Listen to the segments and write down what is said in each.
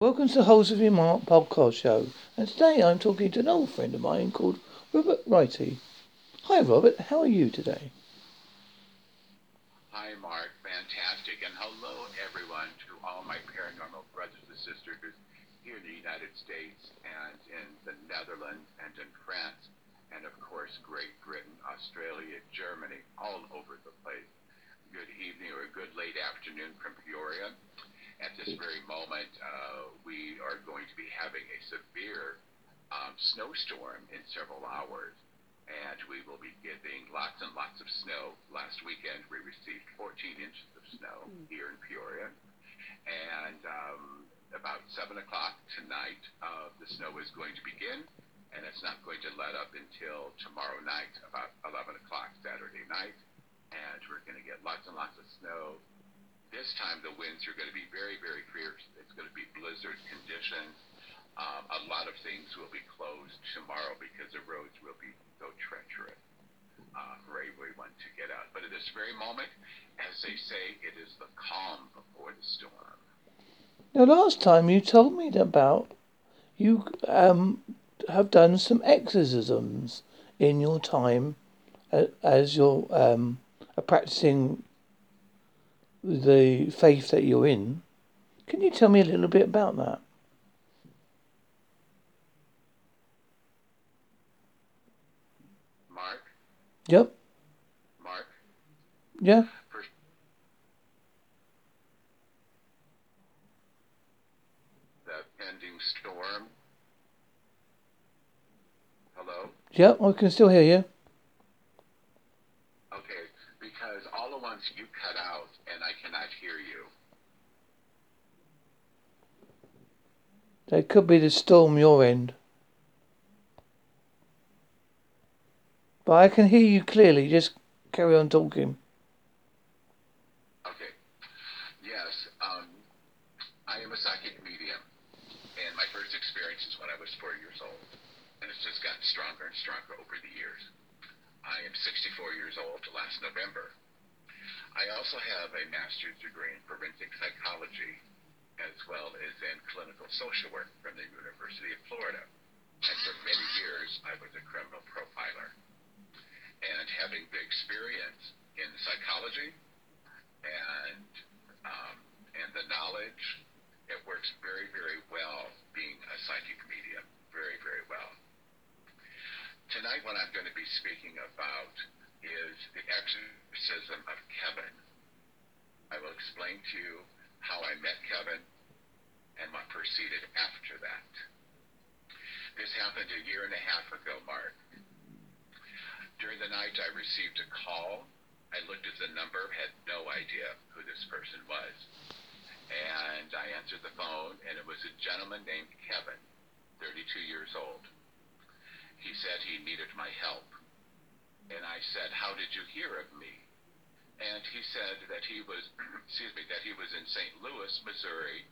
Welcome to the Holsworthy Mark podcast show. And today I'm talking to an old friend of mine called Robert Righi. Hi, Robert. How are you today? Hi, Mark. Fantastic. And hello, everyone, to all my paranormal brothers and sisters here in the United States and in the Netherlands and in France and, of course, Great Britain, Australia, Germany, all over the place. Good evening or good late afternoon from Peoria at this very moment, uh, we are going to be having a severe um, snowstorm in several hours, and we will be getting lots and lots of snow. Last weekend, we received 14 inches of snow mm. here in Peoria, and um, about 7 o'clock tonight, uh, the snow is going to begin, and it's not going to let up until tomorrow night, about 11 o'clock Saturday night, and we're going to get lots and lots of snow this time the winds are going to be very, very fierce. It's going to be blizzard conditions. Um, a lot of things will be closed tomorrow because the roads will be so treacherous uh, for everyone to get out. But at this very moment, as they say, it is the calm before the storm. Now, last time you told me about you um, have done some exorcisms in your time as you're um, practicing the faith that you're in. Can you tell me a little bit about that? Mark? Yep. Mark? Yeah. the pending storm. Hello? Yep, I can still hear you. Okay, because all the ones you cut out and I cannot hear you. It could be the storm your end. But I can hear you clearly. Just carry on talking. Okay. Yes, um, I am a psychic medium, and my first experience is when I was four years old, and it's just gotten stronger and stronger over the years. I am 64 years old last November, I also have a master's degree in forensic psychology as well as in clinical social work from the University of Florida. And for many years, I was a criminal profiler. And having the experience in psychology and um, and the knowledge, it works very, very well being a psychic medium. Very, very well. Tonight, what I'm going to be speaking about is the exorcism of Kevin. I will explain to you how I met Kevin and what proceeded after that. This happened a year and a half ago, Mark. During the night, I received a call. I looked at the number, had no idea who this person was. And I answered the phone, and it was a gentleman named Kevin, 32 years old. He said he needed my help and I said, How did you hear of me? And he said that he was, excuse me, that he was in St. Louis, Missouri,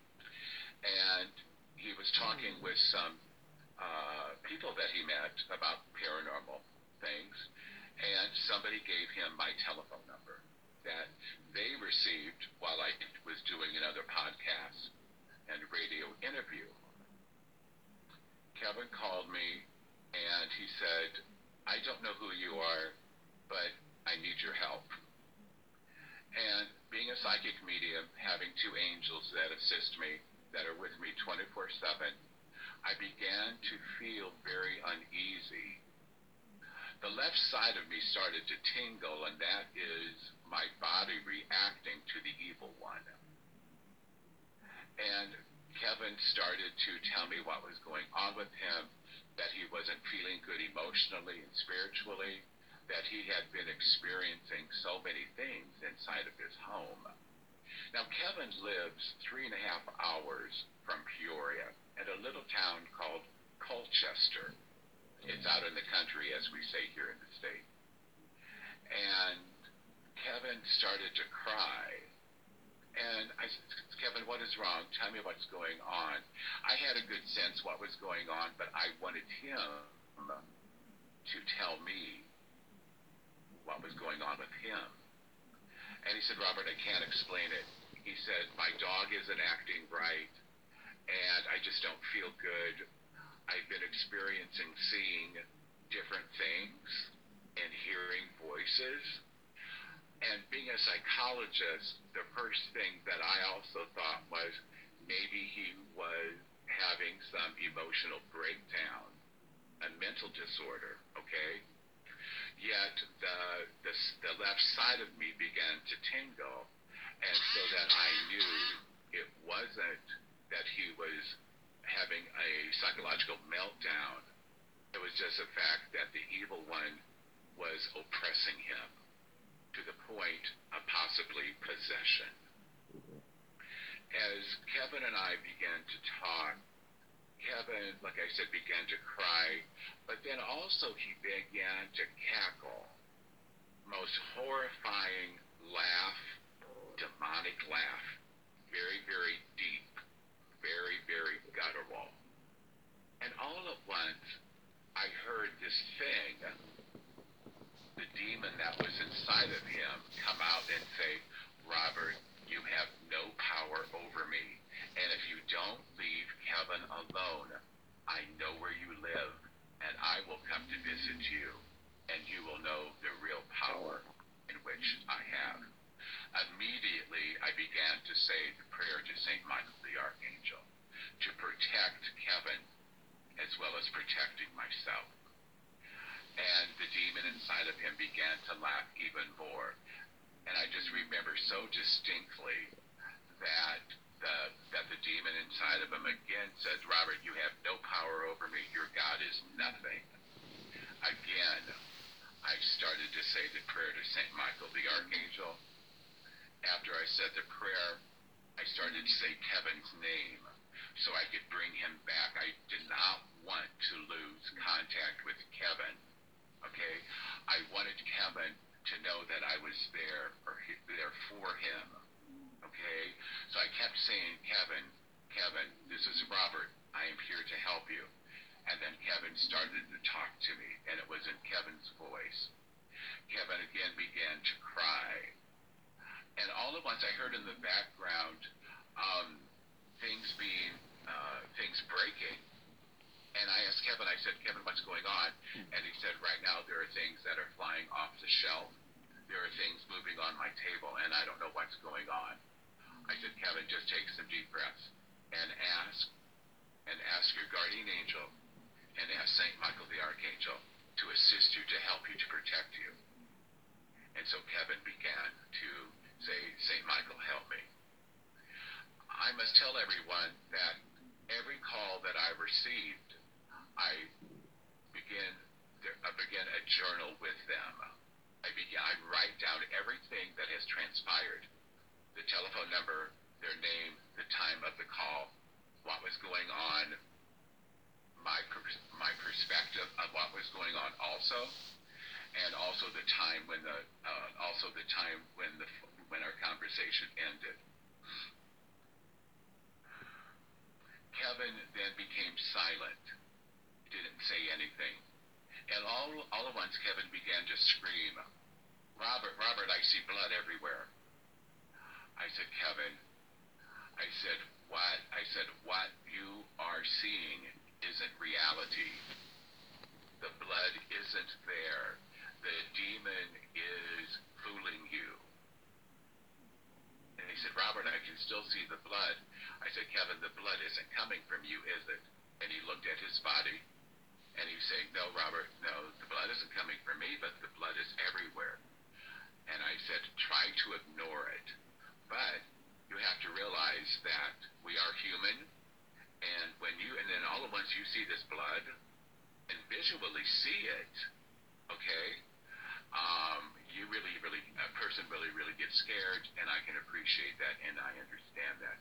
and he was talking with some uh, people that he met about paranormal things, and somebody gave him my telephone number that they received while I was doing another podcast and radio interview. Kevin called me and he said, I don't know who you are, but I need your help. And being a psychic medium, having two angels that assist me, that are with me 24 7, I began to feel very uneasy. The left side of me started to tingle, and that is my body reacting to the evil one. And Kevin started to tell me what was going on with him that he wasn't feeling good emotionally and spiritually, that he had been experiencing so many things inside of his home. Now, Kevin lives three and a half hours from Peoria at a little town called Colchester. It's out in the country, as we say here in the state. And Kevin started to cry. And I said, Kevin, what is wrong? Tell me what's going on. I had a good sense what was going on, but I wanted him to tell me what was going on with him. And he said, Robert, I can't explain it. He said, my dog isn't acting right, and I just don't feel good. I've been experiencing seeing different things and hearing voices. And being a psychologist, the first thing that I also thought was maybe he was having some emotional breakdown, a mental disorder, okay? Yet the, the, the left side of me began to tingle, and so that I knew it wasn't that he was having a psychological meltdown. It was just the fact that the evil one was oppressing him to the point of possibly possession. As Kevin and I began to talk, Kevin, like I said, began to cry, but then also he began to cackle. Most horrifying laugh, demonic laugh, very, very deep, very, very guttural. And all at once, I heard this thing, the demon that was inside of him, come out and say, Robert, you have no power over me. And if you don't leave Kevin alone, I know where you live, and I will come to visit you, and you will know the real power in which I have. Immediately, I began to say the prayer to St. Michael the Archangel to protect Kevin as well as protecting myself. And the demon inside of him began to laugh even more. And I just remember so distinctly that the, that the demon inside of him again says, Robert, you have no power over me. Your God is nothing. Again, I started to say the prayer to St. Michael the Archangel. After I said the prayer, I started to say Kevin's name so I could bring him back. I did not want to lose contact with Kevin. Okay? I wanted Kevin to know that I was there or there for him. Okay? So I kept saying, Kevin, Kevin, this is Robert. I am here to help you. And then Kevin started to talk to me, and it was in Kevin's voice. Kevin again began to cry. And all at once I heard in the background um, things being, uh, things breaking. And I asked Kevin, I said, Kevin, what's going on? Hmm. And he said, right now there are things that are flying off the shelf. There are things moving on my table, and I don't know what's going on. I said, Kevin, just take some deep breaths and ask, and ask your guardian angel, and ask St. Michael the Archangel to assist you, to help you, to protect you. And so Kevin began to say, St. Michael, help me. I must tell everyone that every call that I received, I begin, I begin a journal with them. I begin, I write down everything that has transpired the telephone number, their name, the time of the call, what was going on, my my perspective of what was going on also, and also the time when the uh, also the time when the when our conversation ended. Kevin then became silent. Didn't say anything. And all, all at once, Kevin began to scream, Robert, Robert, I see blood everywhere. I said, Kevin, I said, what? I said, what you are seeing isn't reality. The blood isn't there. The demon is fooling you. And he said, Robert, I can still see the blood. I said, Kevin, the blood isn't coming from you, is it? And he looked at his body and he was saying, No, Robert, no, the blood isn't coming from me, but the blood is everywhere. And I said, Try to ignore it. But you have to realize that we are human, and when you, and then all at once you see this blood and visually see it, okay, um, you really, really, a person really, really gets scared, and I can appreciate that, and I understand that.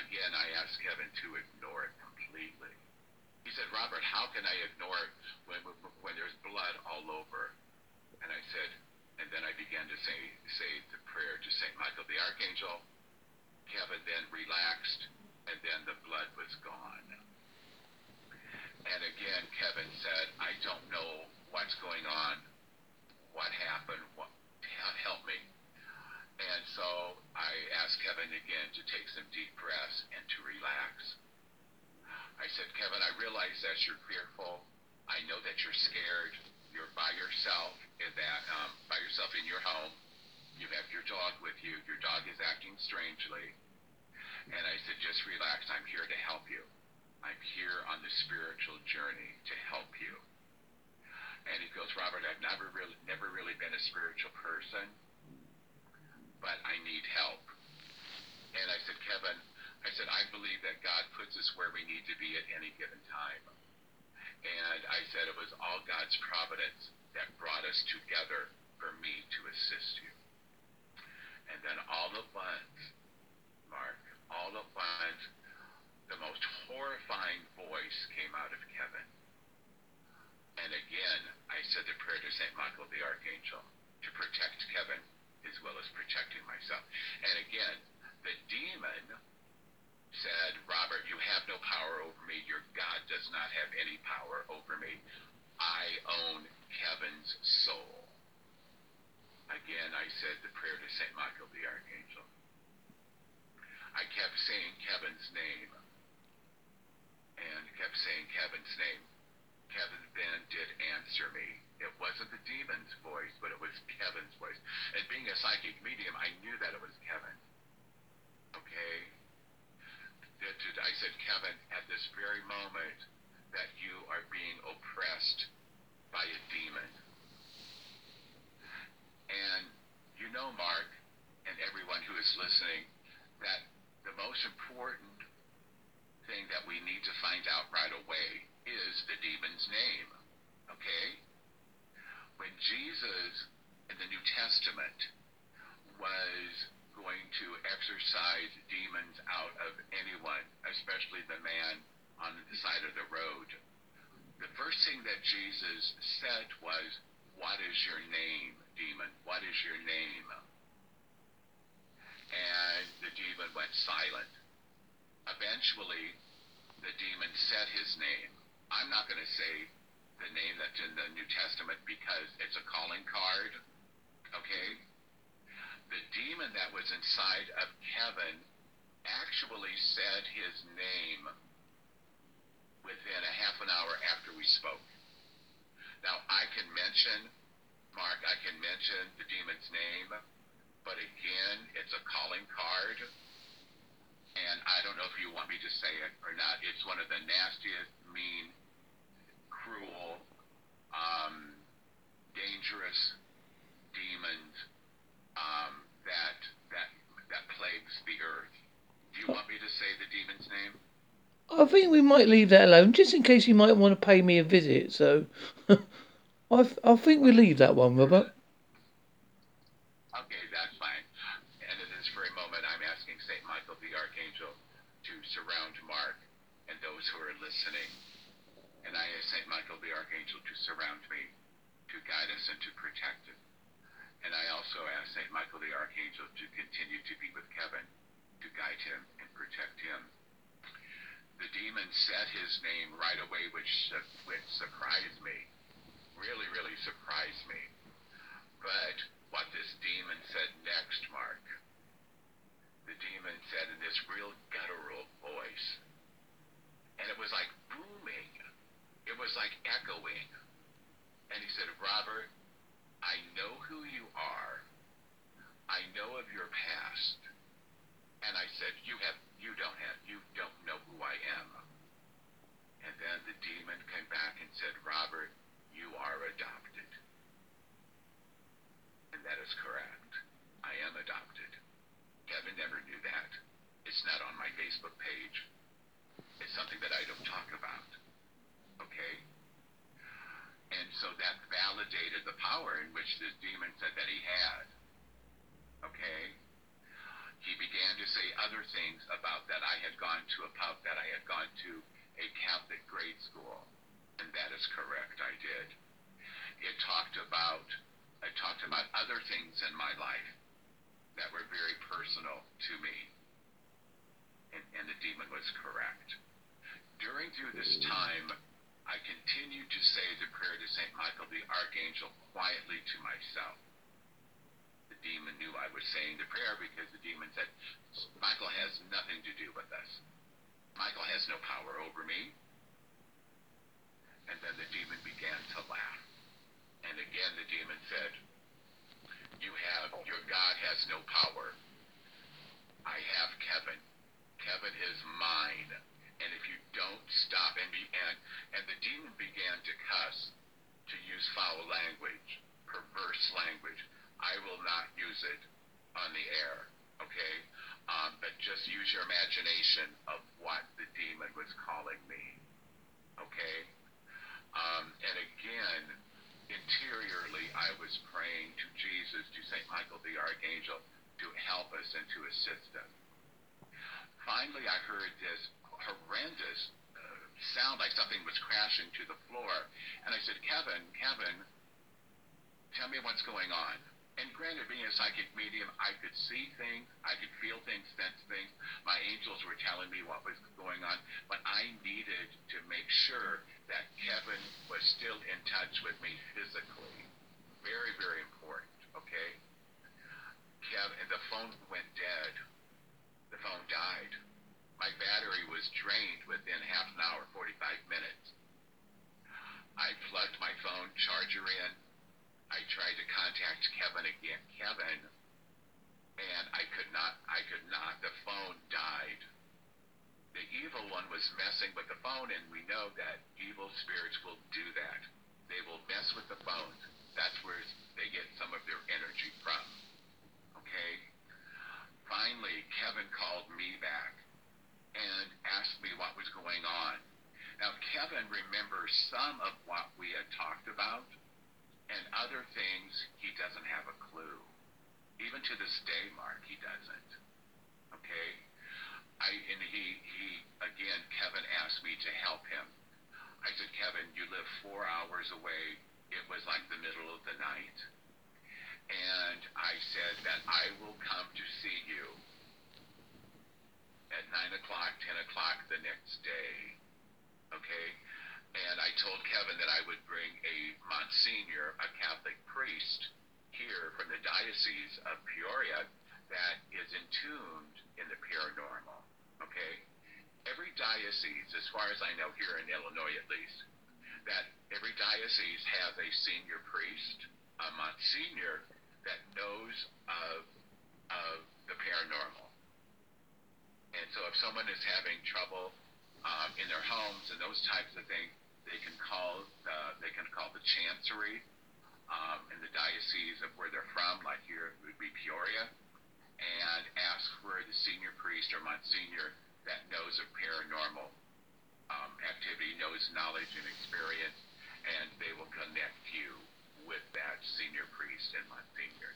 Again, I asked Kevin to ignore it completely. Said, Robert, how can I ignore it when, when there's blood all over? And I said, and then I began to say, say the prayer to St. Michael the Archangel. Kevin then relaxed, and then the blood was gone. And again, Kevin said, I don't know what's going on, what happened, what, help me. And so I asked Kevin again to take some deep breaths and to relax. I said, Kevin, I realize that you're fearful. I know that you're scared. You're by yourself in that um, by yourself in your home. You have your dog with you. Your dog is acting strangely. And I said, just relax. I'm here to help you. I'm here on the spiritual journey to help you. And he goes, Robert, I've never really, never really been a spiritual person, but I need help. And I said, Kevin, I said, I believe that God puts us where we need to be at any given time. And I said, it was all God's providence that brought us together for me to assist you. And then all at once, Mark, all at once, the most horrifying voice came out of Kevin. And again, I said the prayer to St. Michael the Archangel to protect Kevin as well as protecting myself. And again, the demon said, Robert, you have no power over me. Your God does not have any power over me. I own Kevin's soul. Again, I said the prayer to St. Michael the Archangel. I kept saying Kevin's name and kept saying Kevin's name. Kevin then did answer me. It wasn't the demon's voice, but it was Kevin's voice. And being a psychic medium, I knew that it was Kevin. Okay? I said, Kevin, at this very moment that you are being oppressed by a demon. And you know, Mark, and everyone who is listening, that the most important thing that we need to find out right away is the demon's name. Okay? When Jesus in the New Testament was going to exorcise demons out of anyone, especially the man on the side of the road, the first thing that Jesus said was, What is your name, demon? What is your name? And the demon went silent. Eventually, the demon said his name. I'm not going to say the name that's in the New Testament because it's a calling card. Okay? The demon that was inside of Kevin actually said his name within a half an hour after we spoke. Now, I can mention, Mark, I can mention the demon's name, but again, it's a calling card and I don't know if you want me to say it or not. It's one of the nastiest, mean, cruel, um, dangerous demons um, that that that plagues the earth. Do you want me to say the demon's name? I think we might leave that alone, just in case you might want to pay me a visit. So, I, I think we leave that one, Robert. listening. And I ask St. Michael the Archangel to surround me, to guide us and to protect us. And I also ask St. Michael the Archangel to continue to be with Kevin, to guide him and protect him. The demon said his name right away, which, which surprised me. Really, really surprised me. But what this demon said next, Mark, the demon said in this real guttural voice, and it was like booming. It was like echoing. And he said, Robert, I know who you are. I know of your past. Touch with me physically. Very, very important, okay? Kevin, the phone went dead. The phone died. My battery was drained within half an hour, 45 minutes. I plugged my phone charger in. I tried to contact Kevin again. Kevin, and I could not, I could not. The phone died. The evil one was messing with the phone, and we know that evil spirits will do that. They will mess with the phone. That's where they get some of their energy from. Okay? Finally, Kevin called me back and asked me what was going on. Now, Kevin remembers some of what we had talked about and other things, he doesn't have a clue. Even to this day, Mark, he doesn't. Okay? I and he he again, Kevin asked me to help him. I said, Kevin, you live four hours away. It was like the middle of the night. And I said that I will come to see you at nine o'clock, ten o'clock the next day. Okay? and I told Kevin that I would bring a Monsignor, a Catholic priest, here from the Diocese of Peoria that is entombed in the paranormal. Okay? Every diocese, as far as I know here in Illinois at least, that every diocese has a senior priest, a Monsignor that knows of, of the paranormal. And so if someone is having trouble um, in their homes and those types of things, they can call they can call the chancery um, in the diocese of where they're from, like here it would be Peoria, and ask for the senior priest or Monsignor that knows of paranormal um, activity, knows knowledge and experience, and they will connect you with that senior priest and Monsignor.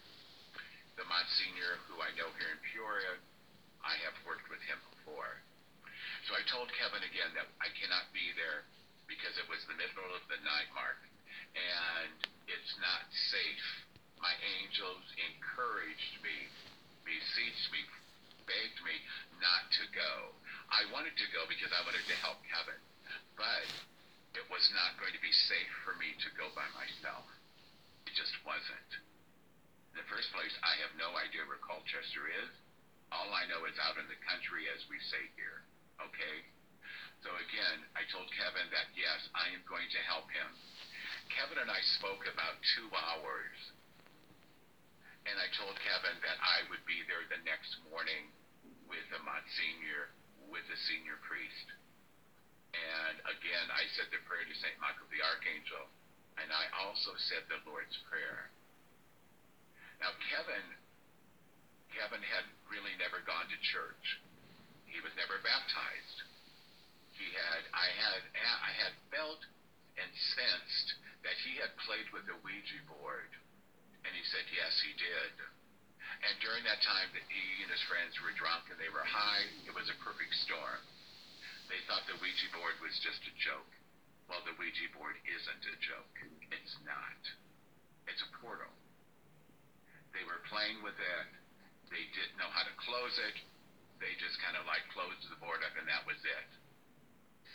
The Monsignor who I know here in Peoria, I have worked with him before. So I told Kevin again that I cannot be there because it was the middle of the night mark and it's not safe. My angels encouraged me, beseeched me, begged me not to go. I wanted to go because I wanted to help Kevin, but it was not going to be safe for me to go by myself. It just wasn't. In the first place, I have no idea where Colchester is. All I know is out in the country, as we say here. Okay? So again, I told Kevin that yes, I am going to help him. Kevin and I spoke about two hours. And I told Kevin that I would be there the next morning with the Monsignor, with the senior priest. And again, I said the prayer to St. Michael the Archangel. And I also said the Lord's Prayer. Now, Kevin, Kevin had really never gone to church. He was never baptized he had I had I had felt and sensed that he had played with the Ouija board, and he said yes, he did. And during that time that he and his friends were drunk and they were high, it was a perfect storm. They thought the Ouija board was just a joke. Well, the Ouija board isn't a joke. It's not. It's a portal. They were playing with it. They didn't know how to close it. They just kind of like closed the board up and that was it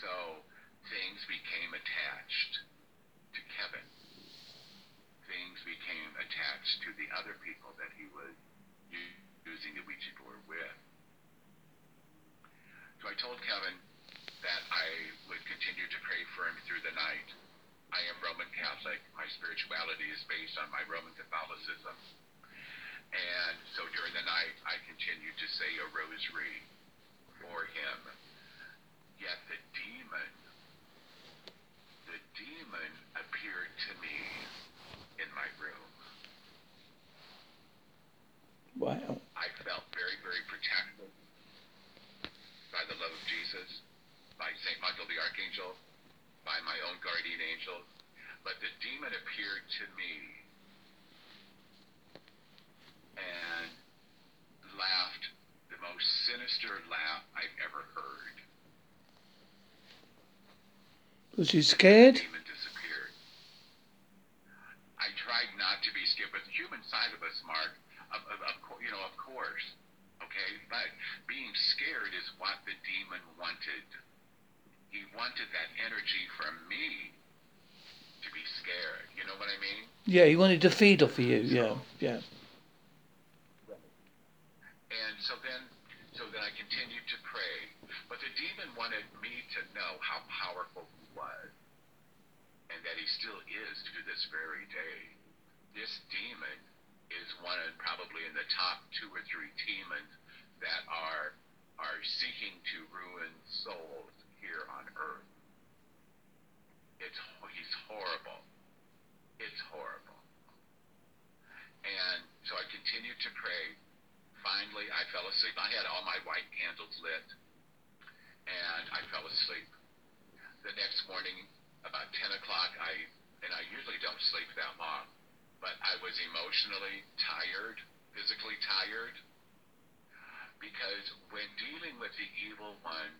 so things became attached to Kevin. Things became attached to the other people that he was using the Ouija board with. So I told Kevin that I would continue to pray for him through the night I am Roman Catholic. My spirituality is based on my Roman Catholicism. And so during the night, I continued to say a rosary for him. Yet the demon, the demon appeared to me in my room. Wow. I felt very, very protected by the love of Jesus, by St. Michael the Archangel, by my own guardian angel. But the demon appeared to me and laughed the most sinister laugh I've ever heard. Was you scared? The demon disappeared. I tried not to be scared, but the human side of us, Mark, of, of, of cour- you know, of course, okay. But being scared is what the demon wanted. He wanted that energy from me to be scared. You know what I mean? Yeah, he to feed off of you. Yeah, yeah. And so then, so then I continued to pray. But the demon wanted me to know how powerful he was, and that he still is to this very day. This demon is one of probably in the top two or three demons that are are seeking to ruin souls here on earth. It's he's horrible. It's horrible. And so I continued to pray finally I fell asleep. I had all my white candles lit, and I fell asleep. The next morning, about 10 o'clock, I and I usually don't sleep that long, but I was emotionally tired, physically tired, because when dealing with the evil one,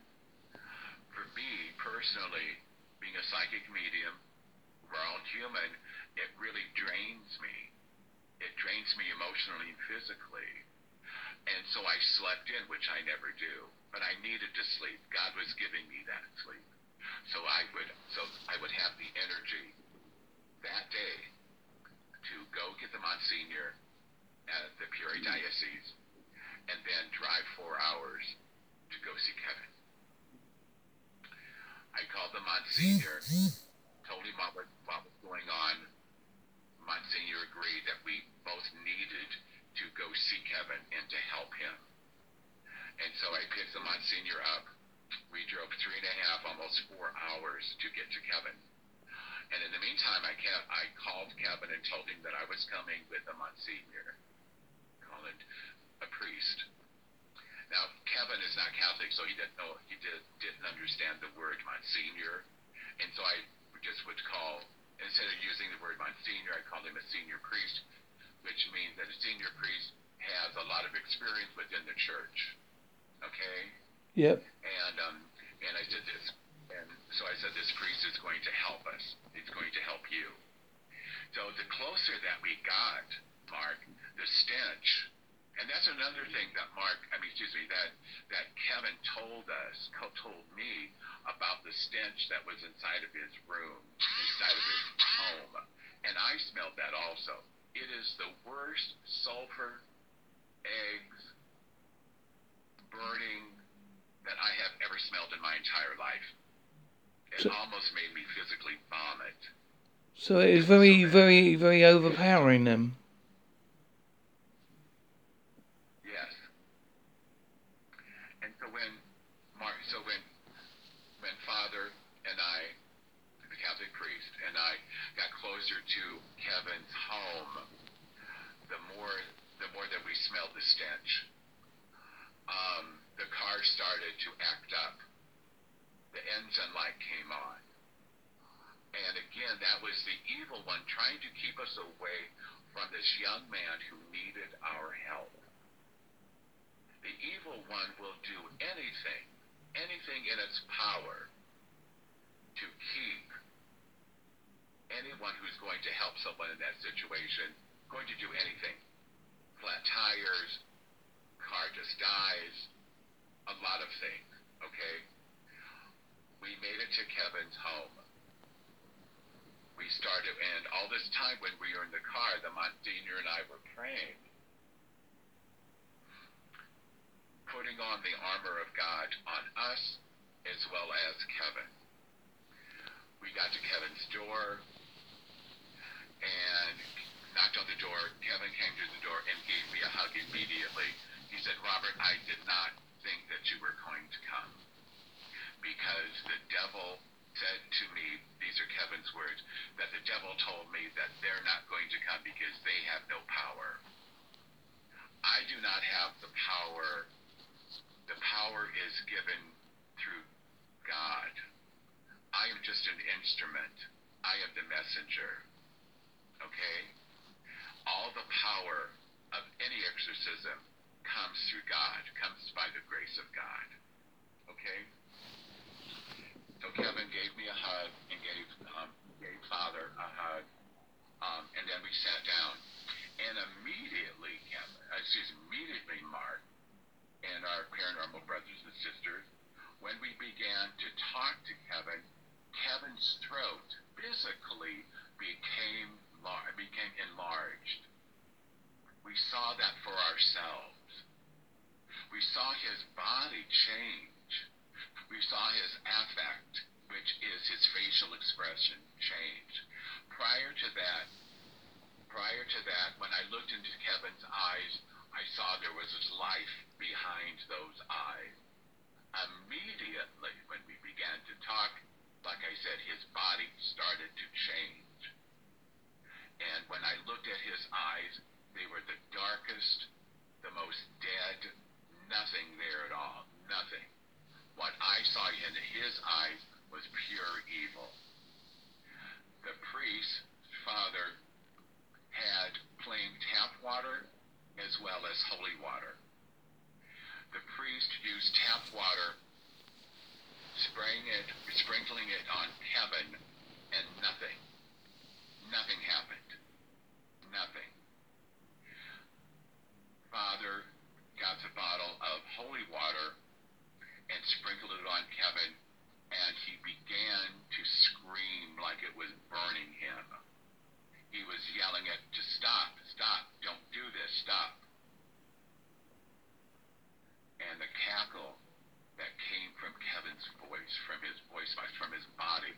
for me personally, being a psychic medium, we're all human, it really drains me. It drains me emotionally and physically. And so I slept in, which I never do. But I needed to sleep. God was giving me that sleep. So I would so I would have the energy that day to go get the Monsignor at the Peoria Diocese and then drive four hours to go see Kevin. I called the Monsignor, told him what was, what was going on. Monsignor agreed that we both needed to go see Kevin and to help him. And so I picked the Monsignor up. We drove three and a half, almost four hours to get to Kevin. And in the meantime, I, kept, I called Kevin and told him that I was coming with a Monsignor, call it a priest. Now, Is not Catholic, so he didn't know, he did, didn't understand the word Monsignor. And so I just would call, instead of using the word Monsignor, I called him a senior priest which means that a senior priest has a lot of experience within the church. Okay? Yep. And um, and I said this, and so I said this priest is going to help us. He's going to help you. So the closer that we got, Mark, the stench, and that's another thing that Mark, I mean, excuse me, that that Kevin told us, told me about the stench that was inside of his room, inside of his home, and I smelled that also. It is the worst sulfur, eggs, burning that I have ever smelled in my entire life. It So- almost made me physically vomit. So it is very, very, very overpowering them. Yes. And so when Mark, so when when Father and I, the Catholic priest, and I got closer to Kevin's home, the more the more that we smelled the stench. Um, the car started to act up. The engine light came on. And again, that was the evil one trying to keep us away from this young man who needed our help. The evil one will do anything, anything in its power to keep anyone who's going to help someone in that situation going to do anything. Flat tires, car just dies, a lot of things, okay? We made it to Kevin's home. We started, and all this time when we were in the car, the Monsignor and I were praying. putting on the armor of God on us as well as Kevin. We got to Kevin's door, and knocked on the door. Kevin came through the door and gave me a hug immediately. He said, Robert, I did not think that you were going to come because the devil said to me, these are Kevin's words, that the devil told me that they're not going to come because they have no power. I do not have the power. The power is given through God. I am just an instrument. I am the messenger. Okay? All the power of any exorcism comes through God, comes by the grace of God. Okay? So Kevin gave me a hug and gave um, gave Father a hug, um, and then we sat down. And immediately, Kevin, uh, excuse me, immediately, Mark and our paranormal brothers and sisters, when we began to talk to Kevin, Kevin's throat physically became became enlarged. We saw that for ourselves. We saw his body change. We saw his affect, which is his facial expression, change. Prior to that, prior to that, when I looked into Kevin's eyes, I saw there was life behind those eyes. Immediately, when we began to talk, like I said, his body started to change. And when I looked at his eyes, they were the darkest, the most dead, nothing there at all. Nothing. What I saw in his eyes was pure evil. The priest, father, had plain tap water as well as holy water. The priest used tap water, spraying it, sprinkling it on Kevin, and nothing. Nothing happened. Nothing. Father got the bottle of holy water and sprinkled it on Kevin, and he began to scream like it was burning him. He was yelling at to stop, stop, don't do this, stop. And the cackle that came from Kevin's voice, from his voice from his body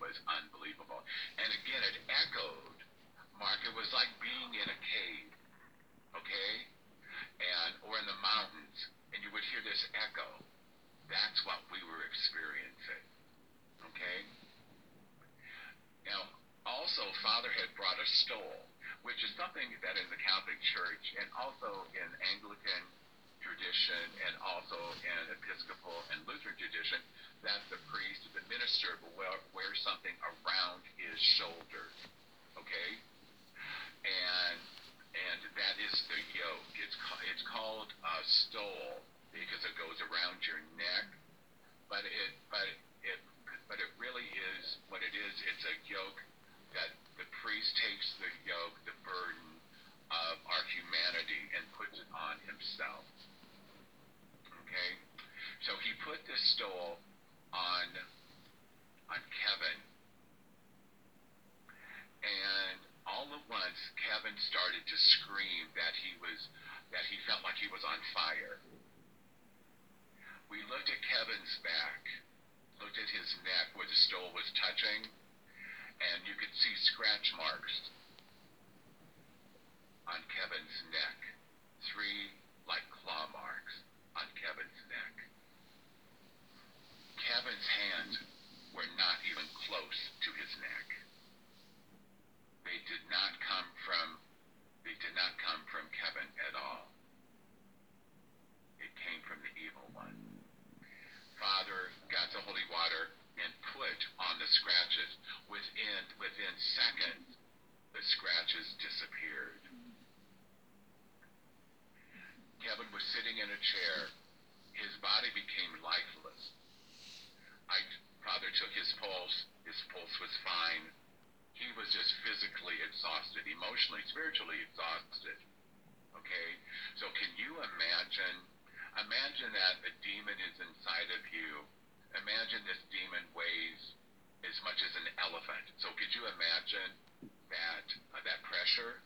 pressure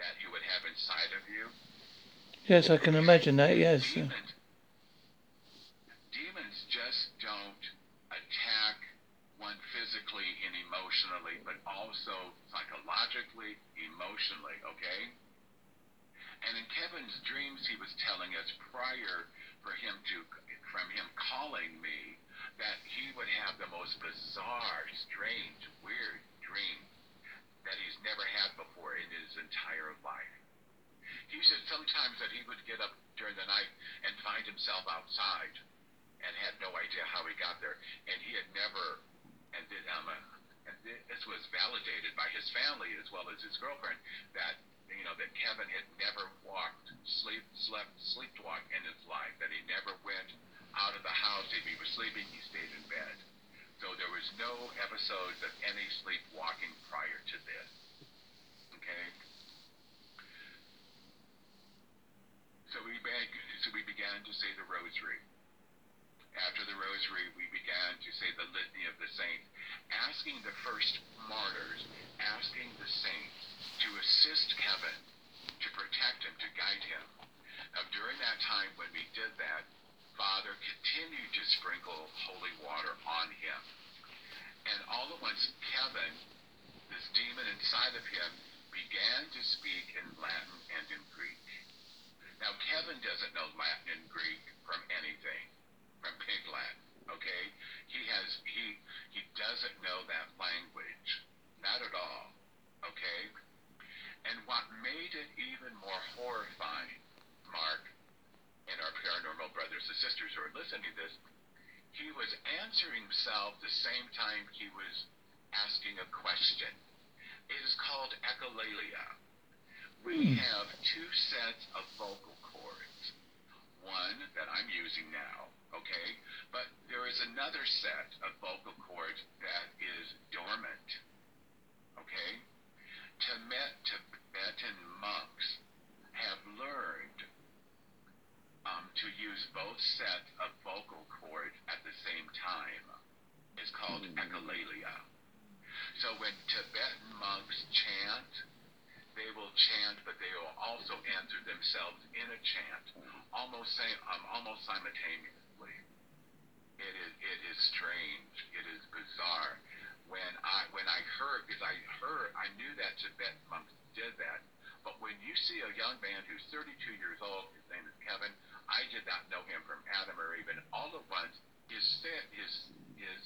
that you would have inside of you? Yes, I can imagine that. Yes. Demons, demons just don't attack one physically and emotionally, but also psychologically, emotionally, okay? And in Kevin's dreams, he was telling us prior for him to, from him calling me, that he would have the most bizarre, strange, weird dream that he's never had before in his entire life. He said sometimes that he would get up during the night and find himself outside and had no idea how he got there. And he had never, and, did, um, and this was validated by his family as well as his girlfriend, that you know that Kevin had never walked, sleep, slept, sleepwalked in his life. That he never went out of the house. If he was sleeping, he stayed in bed. So there was no episodes of any sleepwalking prior to this. Okay. So we began, so we began to say the rosary. After the rosary, we began to say the litany of the saints, asking the first martyrs, asking the saints to assist Kevin, to protect him, to guide him. Now, during that time when we did that, Father continued to sprinkle holy water on him. And all at once, Kevin, this demon inside of him, began to speak in Latin and in Greek. Now, Kevin doesn't know Latin and Greek from anything from Pig Latin. Okay, he has he he doesn't know that language, not at all. Okay, and what made it even more horrifying, Mark, and our paranormal brothers and sisters who are listening to this, he was answering himself the same time he was asking a question. It is called echolalia. We hmm. have two sets of vocal cords. One that I'm using now, okay? But there is another set of vocal cords that is dormant, okay? Tibetan monks have learned um, to use both sets of vocal cords at the same time. It's called mm. echolalia. So when Tibetan monks chant, they will chant, but they will also answer themselves in a chant, almost same, um, almost simultaneously. It is it is strange. It is bizarre. When I when I heard because I heard I knew that Tibetan monks did that, but when you see a young man who's 32 years old, his name is Kevin. I did not know him from Adam or even all at once. His his his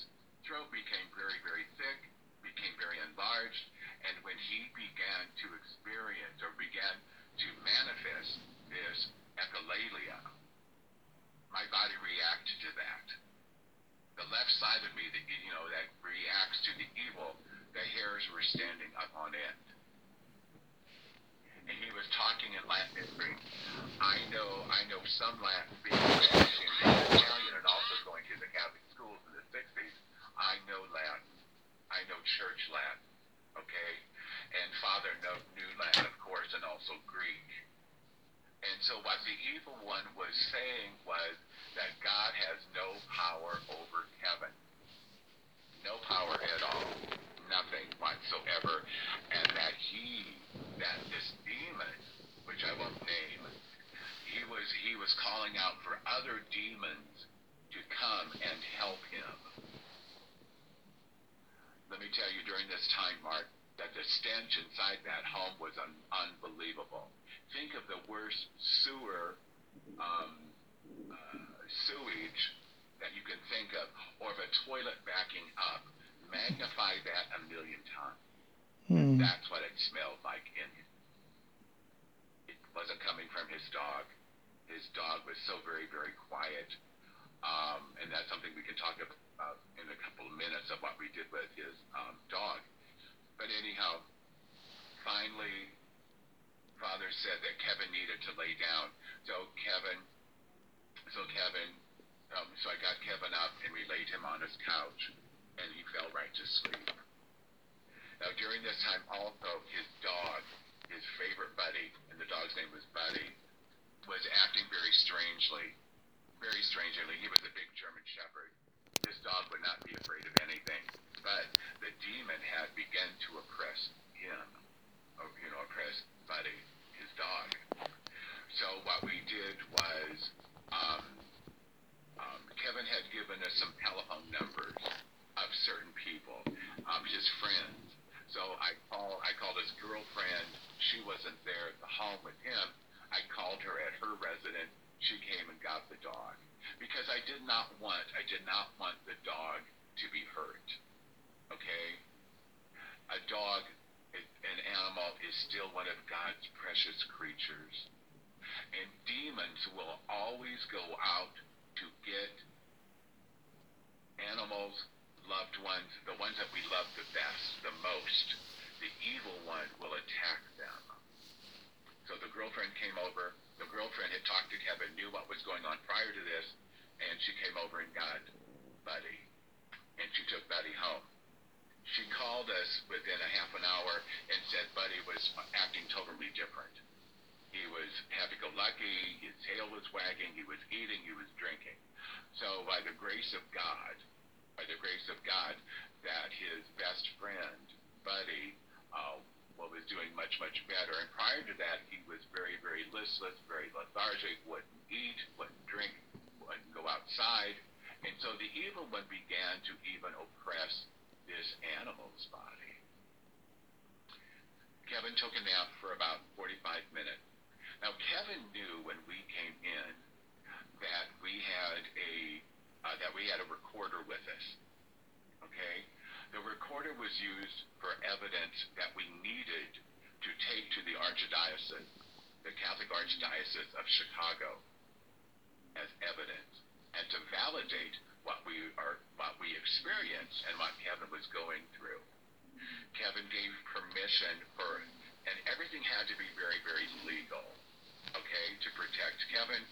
throat became very very thick, became very enlarged, and when he began to experience or began to manifest this echolalia, my body reacted to that the left side of me that you know that reacts to the evil, the hairs were standing up on end. He was talking in Latin Greek. I know I know some Latin being Spanish and Italian and also going to the Catholic schools in the sixties. I know Latin. I know church Latin. Okay? And Father knew Latin of course and also Greek. And so what the evil one was saying was that God has no power over heaven. No power at all. Nothing whatsoever. And that he, that this demon, which I won't name, he was he was calling out for other demons to come and help him. Let me tell you, during this time, Mark, that the stench inside that home was un- unbelievable. Think of the worst sewer um, uh, sewage that you can think of, or of a toilet backing up. Magnify that a million times. Hmm. That's what it smelled like in it. It wasn't coming from his dog. His dog was so very, very quiet. Um, and that's something we can talk about in a couple of minutes of what we did with his um, dog. But anyhow, finally, Father said that Kevin needed to lay down. So Kevin so Kevin, um, so I got Kevin up and we laid him on his couch, and he fell right to sleep. Now during this time, also his dog, his favorite buddy, and the dog's name was Buddy, was acting very strangely. Very strangely. He was a big German Shepherd. This dog would not be afraid of anything, but the demon had begun to oppress him, or, you know, oppress Buddy, his dog. So what we did was um, um, Kevin had given us some telephone numbers of certain people, um, his friends. So I call I called his girlfriend. She wasn't there at the home with him. I called her at her residence. She came and got the dog. because I did not want, I did not want the dog to be hurt. Okay? A dog, an animal, is still one of God's precious creatures. And demons will always go out to get animals, loved ones, the ones that we love the best, the most. The evil one will attack them. So the girlfriend came over. The girlfriend had talked to Kevin, knew what was going on prior to this, and she came over and got Buddy. And she took Buddy home. She called us within a half an hour and said Buddy was acting totally different. He was happy-go-lucky, his tail was wagging, he was eating, he was drinking. So by the grace of God, by the grace of God, that his best friend, Buddy, uh, was doing much, much better. And prior to that, he was very, very listless, very lethargic, wouldn't eat, wouldn't drink, wouldn't go outside. And so the evil one began to even oppress this animal's body. Kevin took a nap for about 45 minutes. Now, Kevin knew when we came in that we had a uh, that we had a recorder with us. Okay, the recorder was used for evidence that we needed to take to the archdiocese, the Catholic Archdiocese of Chicago, as evidence, and to validate what we are what we experienced and what Kevin was going through. Kevin gave permission for, and everything had to be very, very legal okay, to protect Kevin,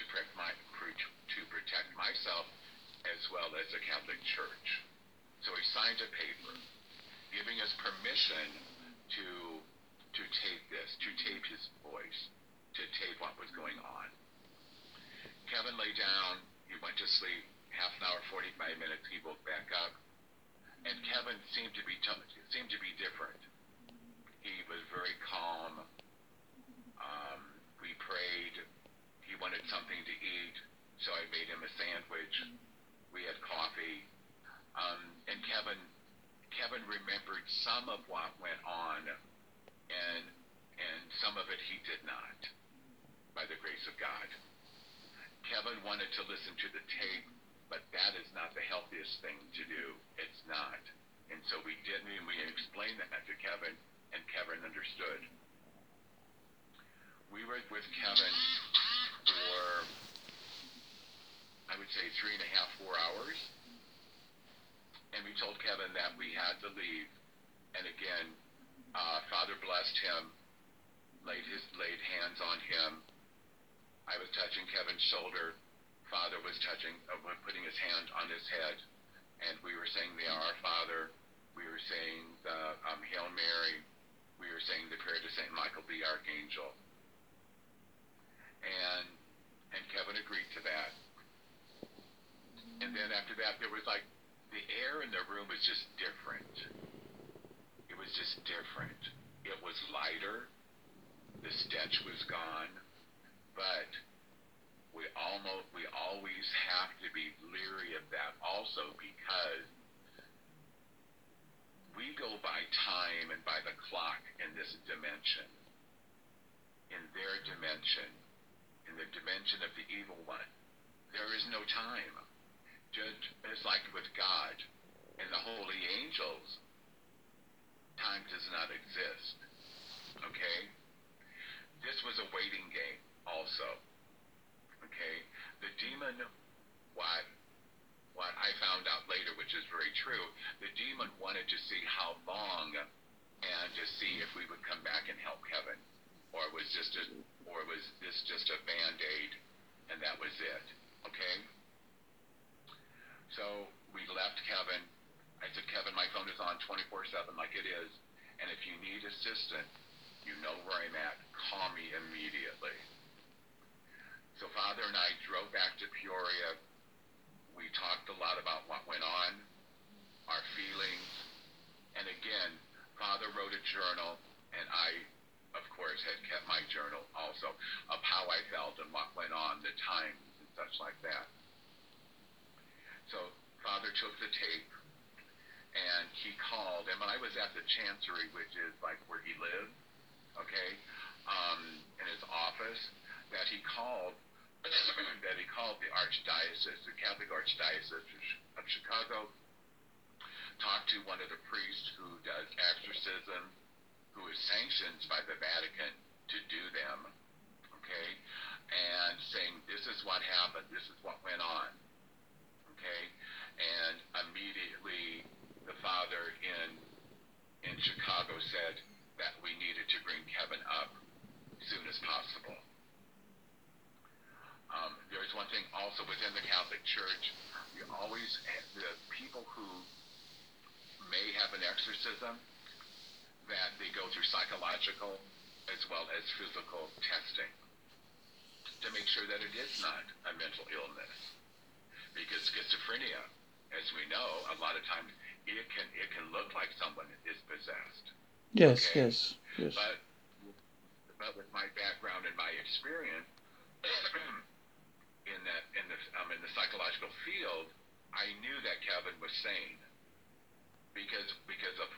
to protect my to protect myself, as well as the Catholic Church. So he signed a paper giving us permission to to tape this, to tape his voice, to tape what was going on. Kevin lay down. He went to sleep. Half an hour, 45 minutes. He woke back up, and Kevin seemed to be t- seemed to be different. He was very calm. Um, we prayed. Wanted something to eat, so I made him a sandwich. We had coffee, um, and Kevin Kevin remembered some of what went on, and and some of it he did not, by the grace of God. Kevin wanted to listen to the tape, but that is not the healthiest thing to do. It's not. And so we didn't, and we explained that to Kevin, and Kevin understood we were with Kevin for, I would say, three and a half, four hours. And we told Kevin that we had to leave. And again, uh, Father blessed him, laid his laid hands on him. I was touching Kevin's shoulder. Father was touching, uh, putting his hand on his head, and we were saying the Our Father. We were saying the um, Hail Mary. We were saying the prayer to Saint Michael the Archangel and and Kevin agreed to that. And then after that, there was like the air in the room was just different. It was just different. It was lighter. The stench was gone, but we almost we always have to be leery of that also because we go by time and by the clock in this dimension. In their dimension, in the dimension of the evil one. There is no time. Just as like with God and the holy angels, time does not exist. Okay? This was a waiting game also. Okay? The demon, what what I found out later, which is very true, the demon wanted to see how long and to see if we would come back and help Kevin or it was just a, or was this just a band-aid and that was it? Okay? So we left Kevin. I said, Kevin, my phone is on 24-7 like it is, and if you need assistance, you know where I'm at. Call me immediately. So Father and I drove back to Peoria. We talked a lot about what went on, our feelings, and again, Father wrote a journal, and I of course, had kept my journal also of how I felt and what went on, the times and such like that. So Father took the tape and he called, and when I was at the chancery, which is like where he lived, okay, um, in his office, that he called that he called the archdiocese, the Catholic archdiocese of Chicago, talked to one of the priests who does exorcisms who is sanctioned by the Vatican to do them, okay, and saying this is what happened, this is what went on, okay, and immediately the father in in Chicago said that we needed to bring Kevin up soon as possible. Um, there's one thing also within the Catholic Church, you always the people who may have an exorcism that they go through psychological as well as physical testing to make sure that it is not a mental illness. Because schizophrenia, as we know, a lot of times it can it can look like someone is possessed. Yes, okay? yes, yes. But but with my background and my experience in that in the um, in the psychological field, I knew that Kevin was sane because because of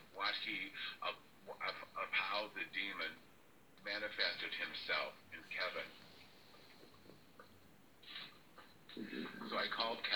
called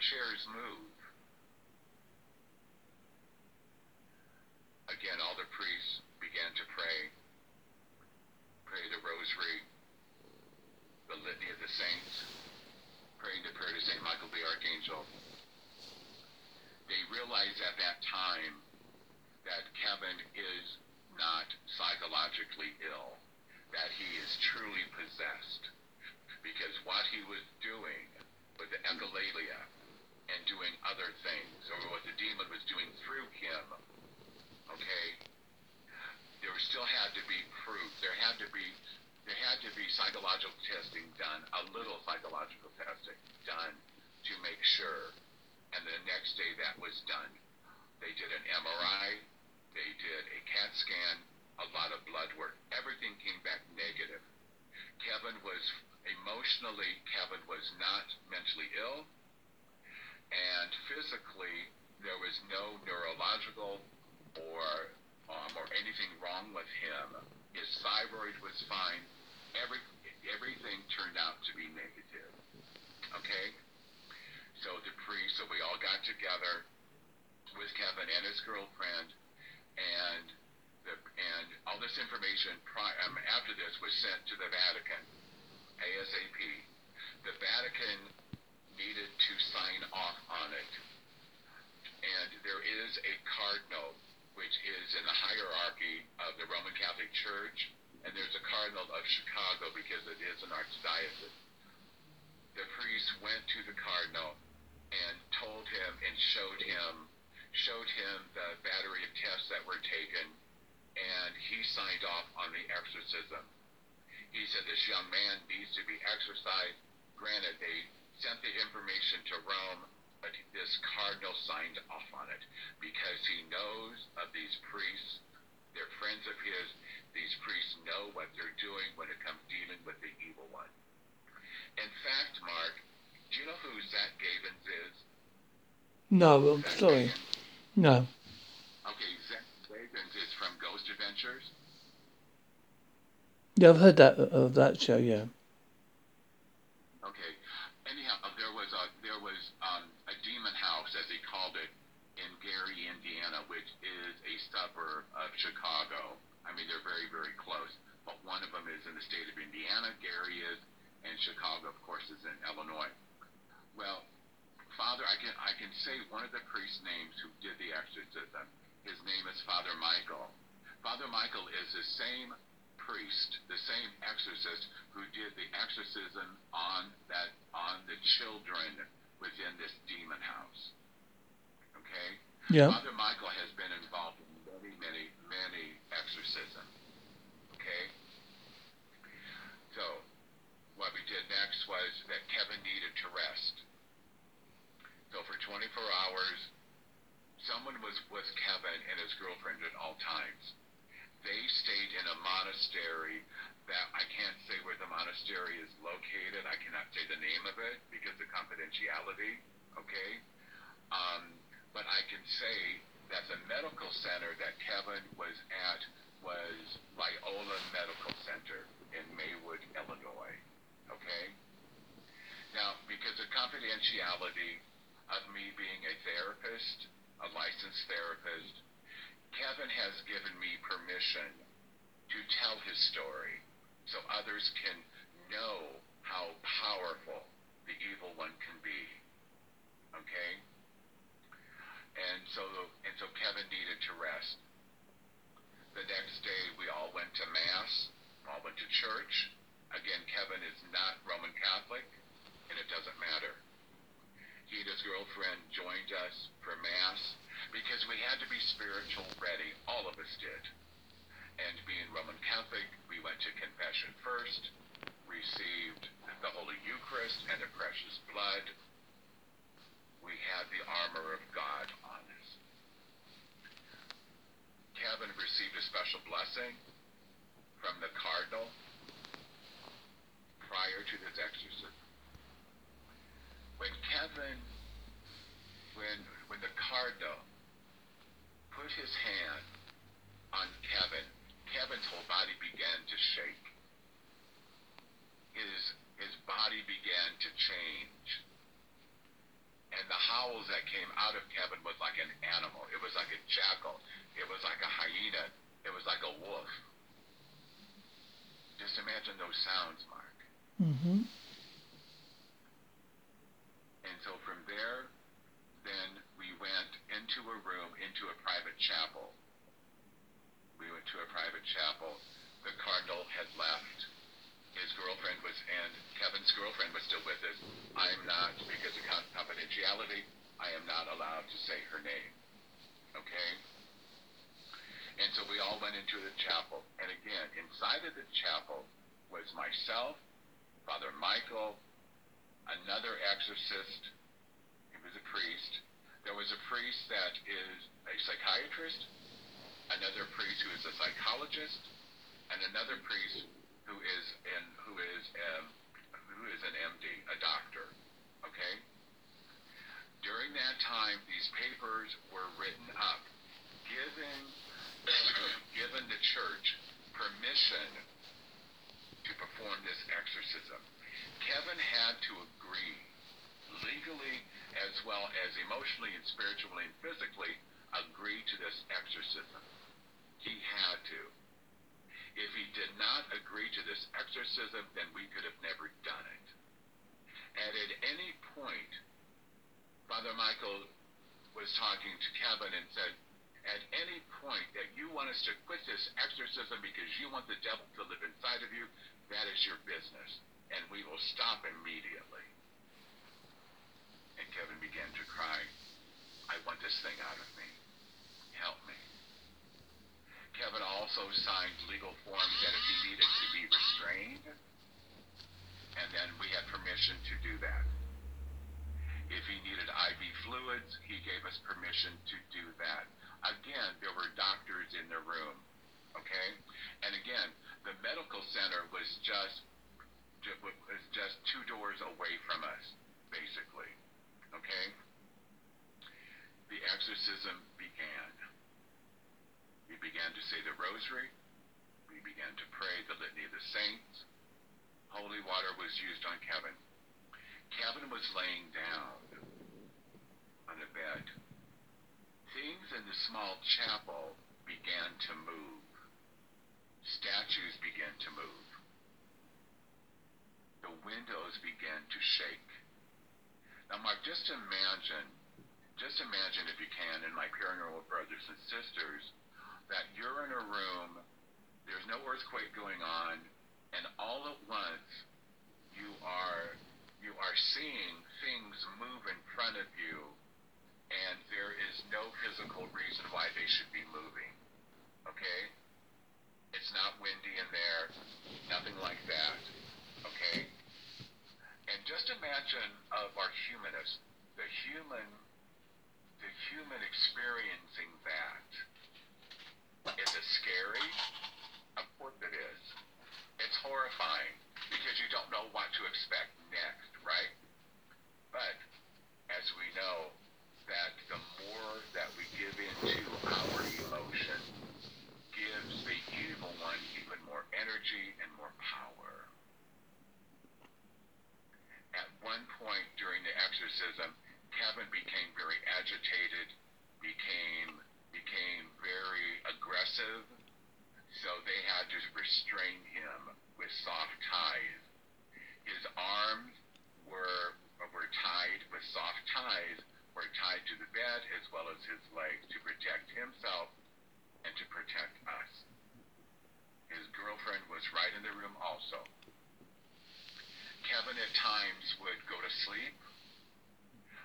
chairs move. No, I'm sorry. No. Okay, Zak Bagans is from Ghost Adventures. Yeah, I've heard that of that show. Yeah. Okay. Anyhow, uh, there was a there was um, a demon house, as he called it, in Gary, Indiana, which is a suburb of Chicago. I mean, they're very very close, but one of them is in the state of Indiana. Gary is, and Chicago, of course, is in Illinois. Well, Father, I can I can say one of the priest names who did the exorcism. His name is Father Michael. Father Michael is the same priest, the same exorcist who did the exorcism on that on the children within this demon house. Okay? Yeah. Father Michael has been involved in many, many, many exorcisms. Okay? So, what we did next was that Kevin needed to rest. So for 24 hours, someone was with Kevin and his girlfriend at all times. They stayed in a monastery that I can't say where the monastery is located. I cannot say the name of it because of confidentiality. Okay? Um, but I can say that the medical center that Kevin was at was Loyola Medical Center in Maywood, Illinois. Okay? Now, because of confidentiality of me being a therapist, a licensed therapist, Kevin has given me permission to tell his story so others can know how powerful the evil one can be. Okay? And so and so Kevin needed to rest. The next day we all went to mass, all went to church. Again, Kevin is not Roman Catholic, and it doesn't matter. He girlfriend joined us for mass because we had to be spiritual ready. All of us did. And being Roman Catholic, we went to confession first, received the Holy Eucharist and the precious blood. We had the armor of God on us. Kevin received a special blessing from the cardinal prior to this exorcism. When Kevin, when when the cardinal put his hand on Kevin, Kevin's whole body began to shake. His his body began to change. And the howls that came out of Kevin was like an animal. It was like a jackal. It was like a hyena. It was like a wolf. Just imagine those sounds, Mark. Mm-hmm. And so from there, then we went into a room, into a private chapel. We went to a private chapel. The cardinal had left. His girlfriend was, and Kevin's girlfriend was still with us. I am not, because of confidentiality, I am not allowed to say her name. Okay? And so we all went into the chapel. And again, inside of the chapel was myself, Father Michael, another exorcist. He was a priest. There was a priest that is a psychiatrist, another priest who is a psychologist, and another priest who is in who is um, who is an MD, a doctor. Okay. During that time, these papers were written up, giving given the church permission to perform this exorcism. Kevin had to agree legally as well as emotionally and spiritually and physically agree to this exorcism. He had to. If he did not agree to this exorcism, then we could have never done it. And at any point, Father Michael was talking to Kevin and said, at any point that you want us to quit this exorcism because you want the devil to live inside of you, that is your business. And we will stop immediately. And Kevin began to cry, I want this thing out of me. Help me. Kevin also signed legal forms that if he needed to be restrained, and then we had permission to do that. If he needed IV fluids, he gave us permission to do that. Again, there were doctors in the room. Okay? And again, the medical center was just was just two doors away from us, basically. Okay? The exorcism began. We began to say the rosary. We began to pray the litany of the saints. Holy water was used on Kevin. Kevin was laying down on a bed things in the small chapel began to move. Statues began to move. The windows began to shake. Now, Mark, just imagine, just imagine if you can, and my paranormal brothers and sisters, that you're in a room, there's no earthquake going on, and all at once you are you are seeing things move in front of you and there is no physical reason why they should be moving. Okay? It's not windy in there, nothing like that. Okay? And just imagine of our humanists, the human the human experiencing that. Is it scary? Of course it is. It's horrifying because you don't know what to expect next, right? But as we know, that the more that we give into our emotion gives the evil one even more energy and more power. At one point during the exorcism, Kevin became very agitated, became became very aggressive, so they had to restrain him with soft ties. His arms were were tied with soft ties were tied to the bed as well as his legs to protect himself and to protect us. His girlfriend was right in the room also. Kevin at times sleep,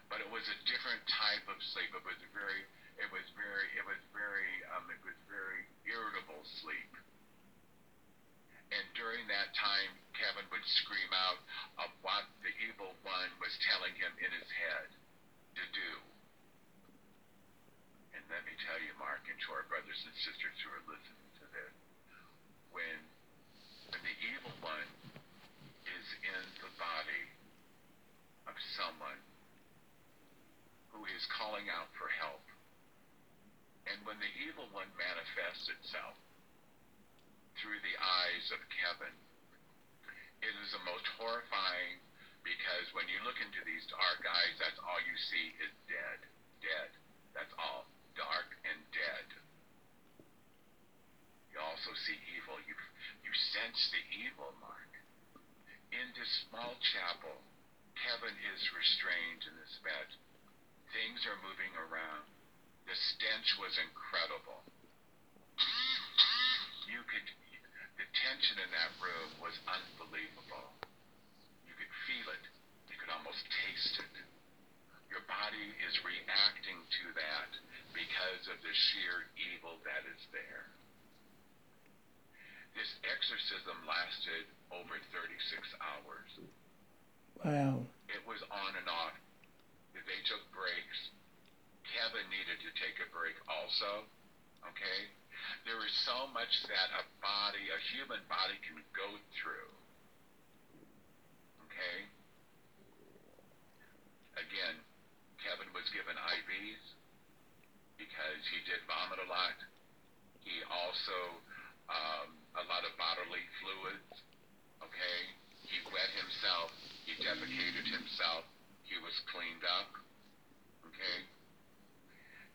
but it was a different type of sleep. It was very, it was very, it was very, um, it was very irritable sleep. And during that time, Kevin would scream out of what the evil one was telling him in his head to do. And let me tell you, Mark, and to our brothers and sisters who are listening to this, when the evil one is in the body of someone who is calling out for help, and when the evil one manifests itself through the eyes of Kevin, it is the most horrifying because when you look into these dark eyes, that's all you see is dead. Dead. That's all. Dark and dead. You also see evil. You, you sense the evil, Mark. In this small chapel, Kevin is restrained in this bed. Things are moving around. The stench was incredible. You could, the tension in that room was unbelievable You could feel it. You could almost taste it. Your body is reacting to that because of the sheer evil that is there. This exorcism lasted over 36 hours. Wow. It was on and off. They took breaks. Kevin needed to take a break also. Okay? There is so much that a body, a human body, can go through okay? Again, Kevin was given IVs because he did vomit a lot. He also, um, a lot of bodily fluids, okay? He wet himself. He defecated himself. He was cleaned up, okay?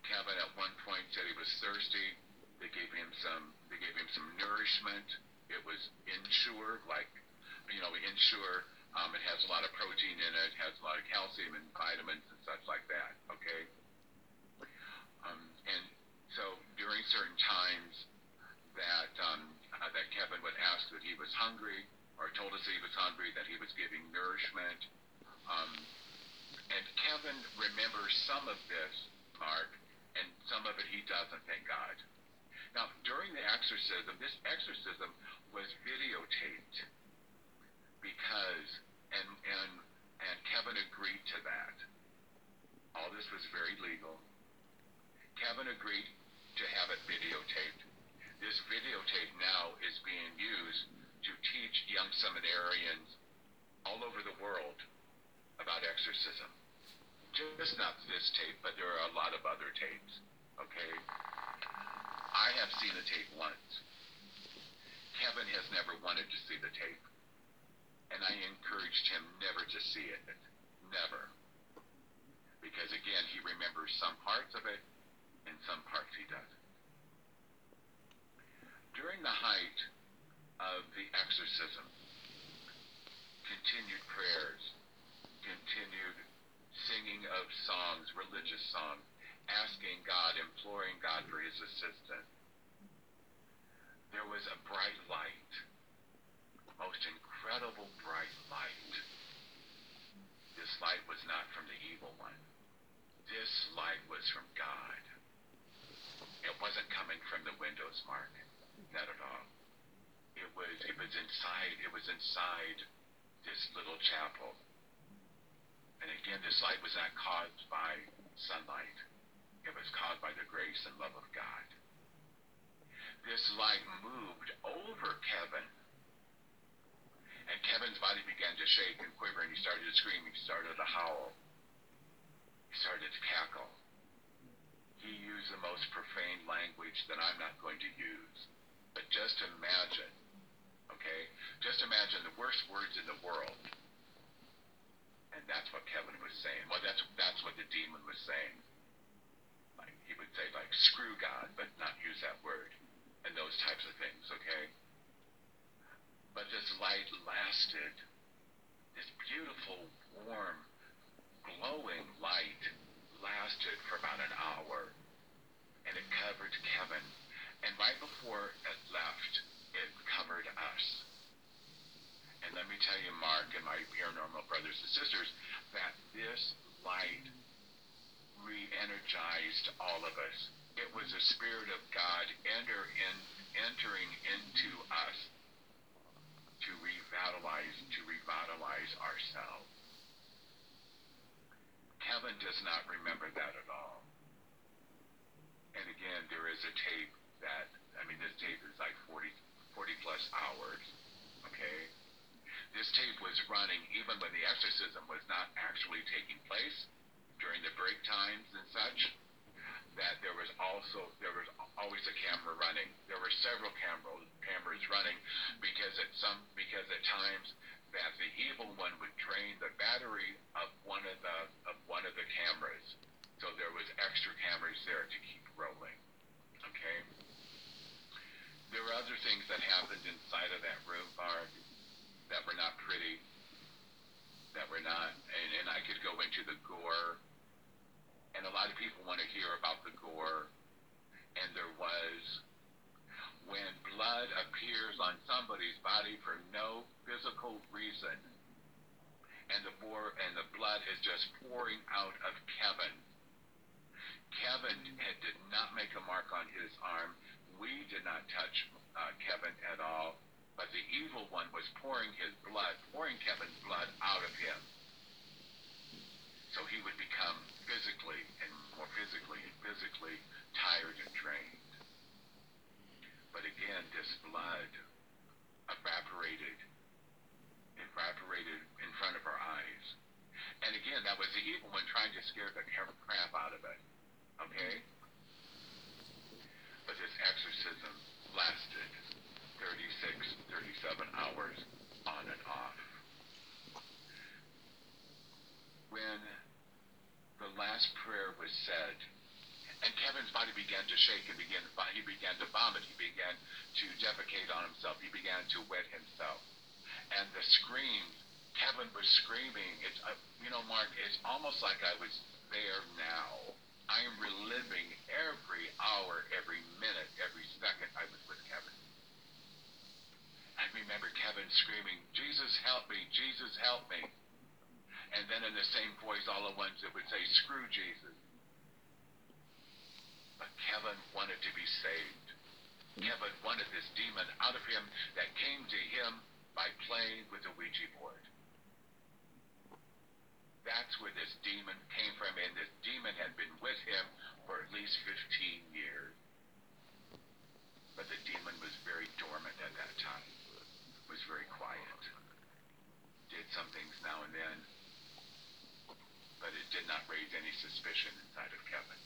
Kevin at one point said he was thirsty. They gave him some, they gave him some nourishment. It was Ensure, like, you know, Ensure um, it has a lot of protein in it, has a lot of calcium and vitamins and such like that. Okay. Um, and so during certain times that um, uh, that Kevin would ask that he was hungry, or told us that he was hungry, that he was giving nourishment. Um, and Kevin remembers some of this, Mark, and some of it he doesn't, thank God. Now, during the exorcism, this exorcism was videotaped because, and, and, and Kevin agreed to that. All this was very legal. Kevin agreed to have it videotaped. This videotape now is being used to teach young seminarians all over the world about exorcism. Just not this tape, but there are a lot of other tapes. Okay? I have seen the tape once. Kevin has never wanted to see the tape. And I encouraged him never to see it. Never. Because again, he remembers some parts of it and some parts he doesn't. During the height of the exorcism, continued prayers, continued singing of songs, religious songs, asking God, imploring God for his assistance. There was a bright light, most incredible bright light. This light was not from the evil one. This light was from God. It wasn't coming from the windows, Mark. Not at all. It was it was inside it was inside this little chapel. And again, this light was not caused by sunlight. It was caused by the grace and love of God. This light moved over Kevin. And Kevin's body began to shake and quiver, and he started to scream. He started to howl. He started to cackle. He used the most profane language that I'm not going to use. But just imagine, okay? Just imagine the worst words in the world. And that's what Kevin was saying. Well, that's that's what the demon was saying Like he would say like screw God, but not use that word, and those types of things, okay? But this light lasted, this beautiful, warm, glowing light lasted for about an hour, and it covered Kevin, and right before it left, it covered us. And let me tell you, Mark and my paranormal brothers and sisters, that this light re-energized all of us. It was the Spirit of God enter in, entering into us to revitalize, to revitalize ourselves. Kevin does not remember that at all. And again, there is a tape that, I mean, this tape is like 40, 40 plus hours. Okay? This tape was running even when the exorcism was not actually taking place during the break times and such, that there was also there was always a camera running. There were several cameras cameras running because at some because at times that the evil one would drain the battery of one of the of one of the cameras. So there was extra cameras there to keep rolling. Okay. There were other things that happened inside of that room, Barb, that were not pretty. That were not, and, and I could go into the gore and a lot of people want to hear about the gore. And there was when blood appears on somebody's body for no physical reason, and the bore, and the blood is just pouring out of Kevin. Kevin had, did not make a mark on his arm. We did not touch uh, Kevin at all, but the evil one was pouring his blood, pouring Kevin's blood out of him. So he would become physically and more physically and physically tired and drained. But again, this blood evaporated, evaporated in front of our eyes. And again, that was the evil one trying to scare the crap out of it. Okay? But this exorcism lasted 36, 37 hours on and off. When the last prayer was said, and Kevin's body began to shake and began he began to vomit. He began to defecate on himself. He began to wet himself. And the screams, Kevin was screaming. It's uh, you know, Mark, it's almost like I was there now. I am reliving every hour, every minute, every second I was with Kevin. I remember Kevin screaming, Jesus help me, Jesus help me. And then in the same voice, all at once it would say, screw Jesus. But Kevin wanted to be saved. Kevin wanted this demon out of him that came to him by playing with a Ouija board. That's where this demon came from, and this demon had been with him for at least 15 years. But the demon was very dormant at that time, was very quiet, did some things now and then, but it did not raise any suspicion inside of Kevin.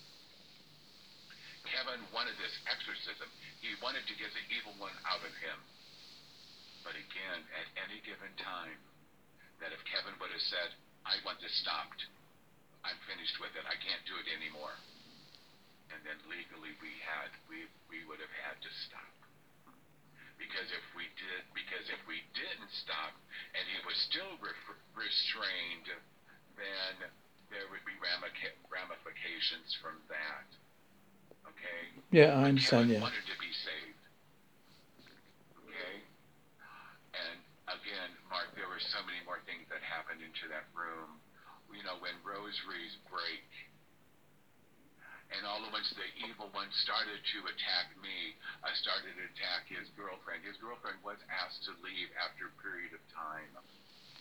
Kevin wanted this exorcism. He wanted to get the evil one out of him. But again, at any given time, that if Kevin would have said, I want this stopped. I'm finished with it. I can't do it anymore. And then legally we had we we would have had to stop. Because if we did because if we didn't stop and he was still re- restrained, then there would be ramifications from that. Okay? Yeah, I understand, yeah. Okay? And again, Mark, there were so many more things that happened into that room. You know, when rosaries break, and all once the evil started to attack me, I started to attack his girlfriend. His girlfriend was asked to leave after a period of time.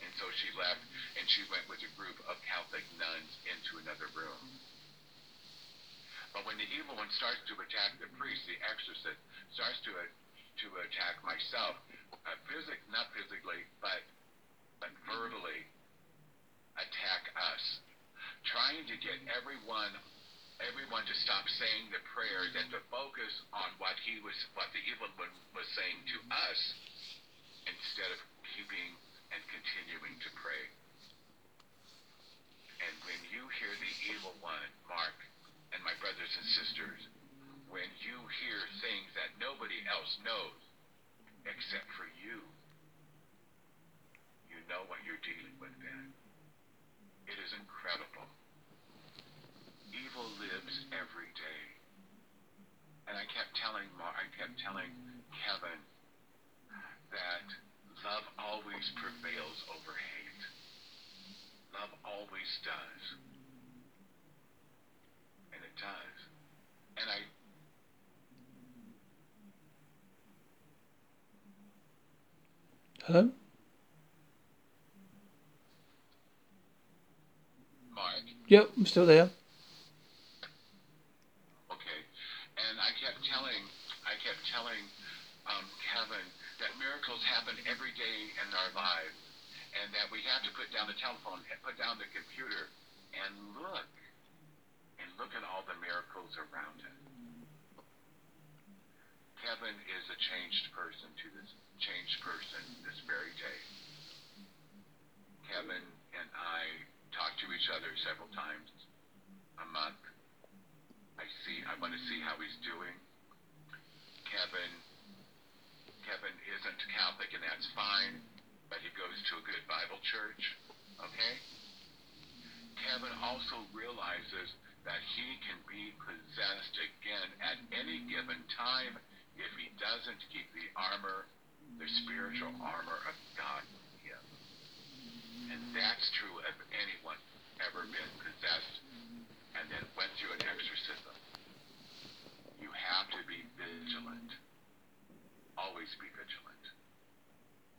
And so she left, and she went with a group of Catholic nuns into another room. But when the evil one starts to attack the priest, the exorcist starts to to attack myself, uh, physic not physically, but but verbally attack us, trying to get everyone everyone to stop saying the prayers and to focus on what he was what the evil one was saying to us instead of keeping and continuing to pray. And when you hear the evil one, Mark, and my brothers and sisters, when you hear things that nobody else knows except for you, you know what you're dealing with then. It is incredible. Evil lives every day. And I kept telling Mar- I kept telling Kevin that love always prevails over hate. Love always does. Does. And I Hello? Mark, Yep, I'm still there. okay. And I kept telling I kept telling um, Kevin that miracles happen every day in our lives and that we have to put down the telephone and put down the computer and look look at all the miracles around him. Kevin is a changed person to this changed person this very day. Kevin and I talk to each other several times a month. I see I want to see how he's doing. Kevin Kevin isn't Catholic and that's fine, but he goes to a good Bible church. Okay? Kevin also realizes that he can be possessed again at any given time if he doesn't keep the armor, the spiritual armor of God with him. And that's true of anyone ever been possessed and then went through an exorcism. You have to be vigilant. Always be vigilant.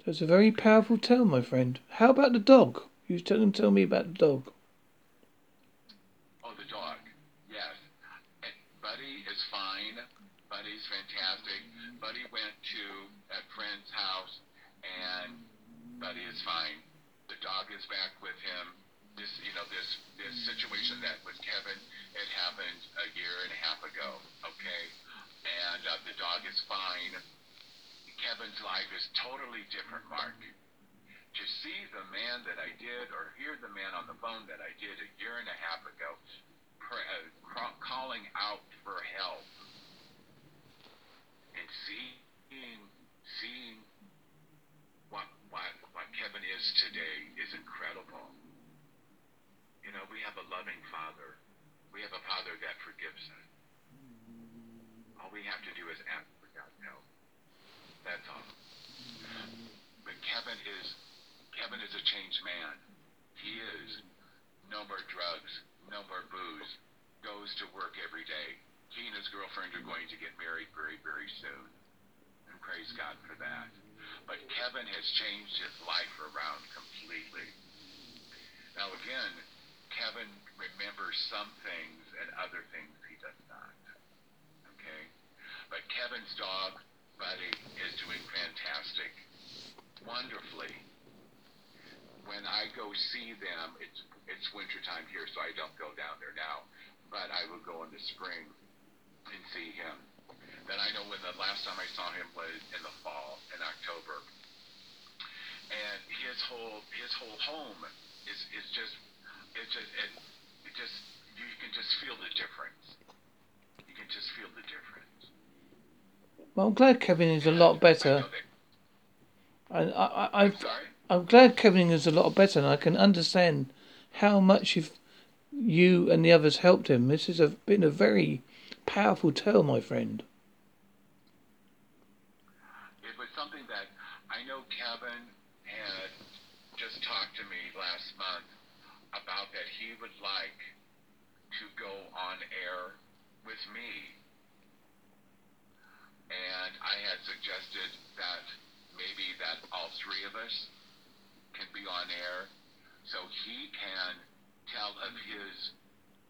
That's a very powerful tale, my friend. How about the dog? You tell them tell me about the dog. Oh, the dog. Yes. And Buddy is fine. Buddy's fantastic. Buddy went to a friend's house, and Buddy is fine. The dog is back with him. This, you know, this this situation that with Kevin, it happened a year and a half ago. Okay, and uh, the dog is fine. Kevin's life is totally different, Mark. To see the man that I did, or hear the man on the phone that I did a year and a half ago, uh, calling out for help, and seeing seeing what what what Kevin is today is incredible. You know, we have a loving father. We have a father that forgives us. All we have to do is ask for God's help. That's all. But Kevin is Kevin is a changed man. He is. No more drugs, no more booze. Goes to work every day he and his girlfriend are going to get married very, very soon. And praise God for that. But Kevin has changed his life around completely. Now, again, Kevin remembers some things and other things he does not. Okay? But Kevin's dog, Buddy, is doing fantastic. Wonderfully. When I go see them, it's it's wintertime here, so I don't go down there now. But I will go in the spring and see him. Then I know when the last time I saw him was in the fall, in October. And his whole his whole home is is just it just it, it just you can just feel the difference. You can just feel the difference. Well, I'm glad Kevin is a lot better. I, I, I, I've, I'm glad Kevin is a lot better, and I can understand how much you've, you and the others helped him. This has been a very powerful tale, my friend. It was something that I know Kevin had just talked to me last month about that he would like to go on air with me. And I had suggested that maybe that all three of us can be on air so he can tell of his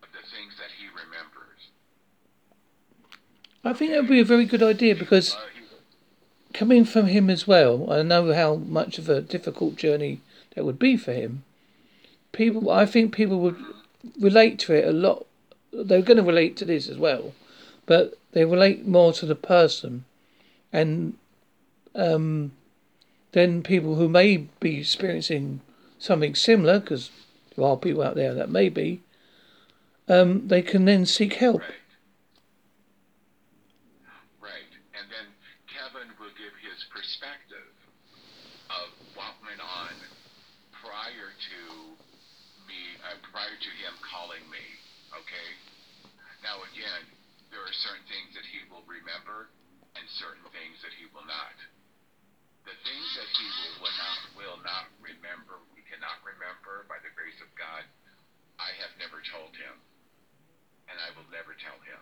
of the things that he remembers. I think that would be a very good idea because coming from him as well, I know how much of a difficult journey that would be for him. People, I think people would relate to it a lot. They're going to relate to this as well, but they relate more to the person, and um, then people who may be experiencing something similar, because there are people out there that may be, um, they can then seek help. Right. Right. And then Kevin will give his perspective of what went on prior to me, uh, prior to him calling me. Okay? Now, again, there are certain things that he will remember and certain things that he will not. The things that he will, will not will not remember cannot remember by the grace of God, I have never told him, and I will never tell him.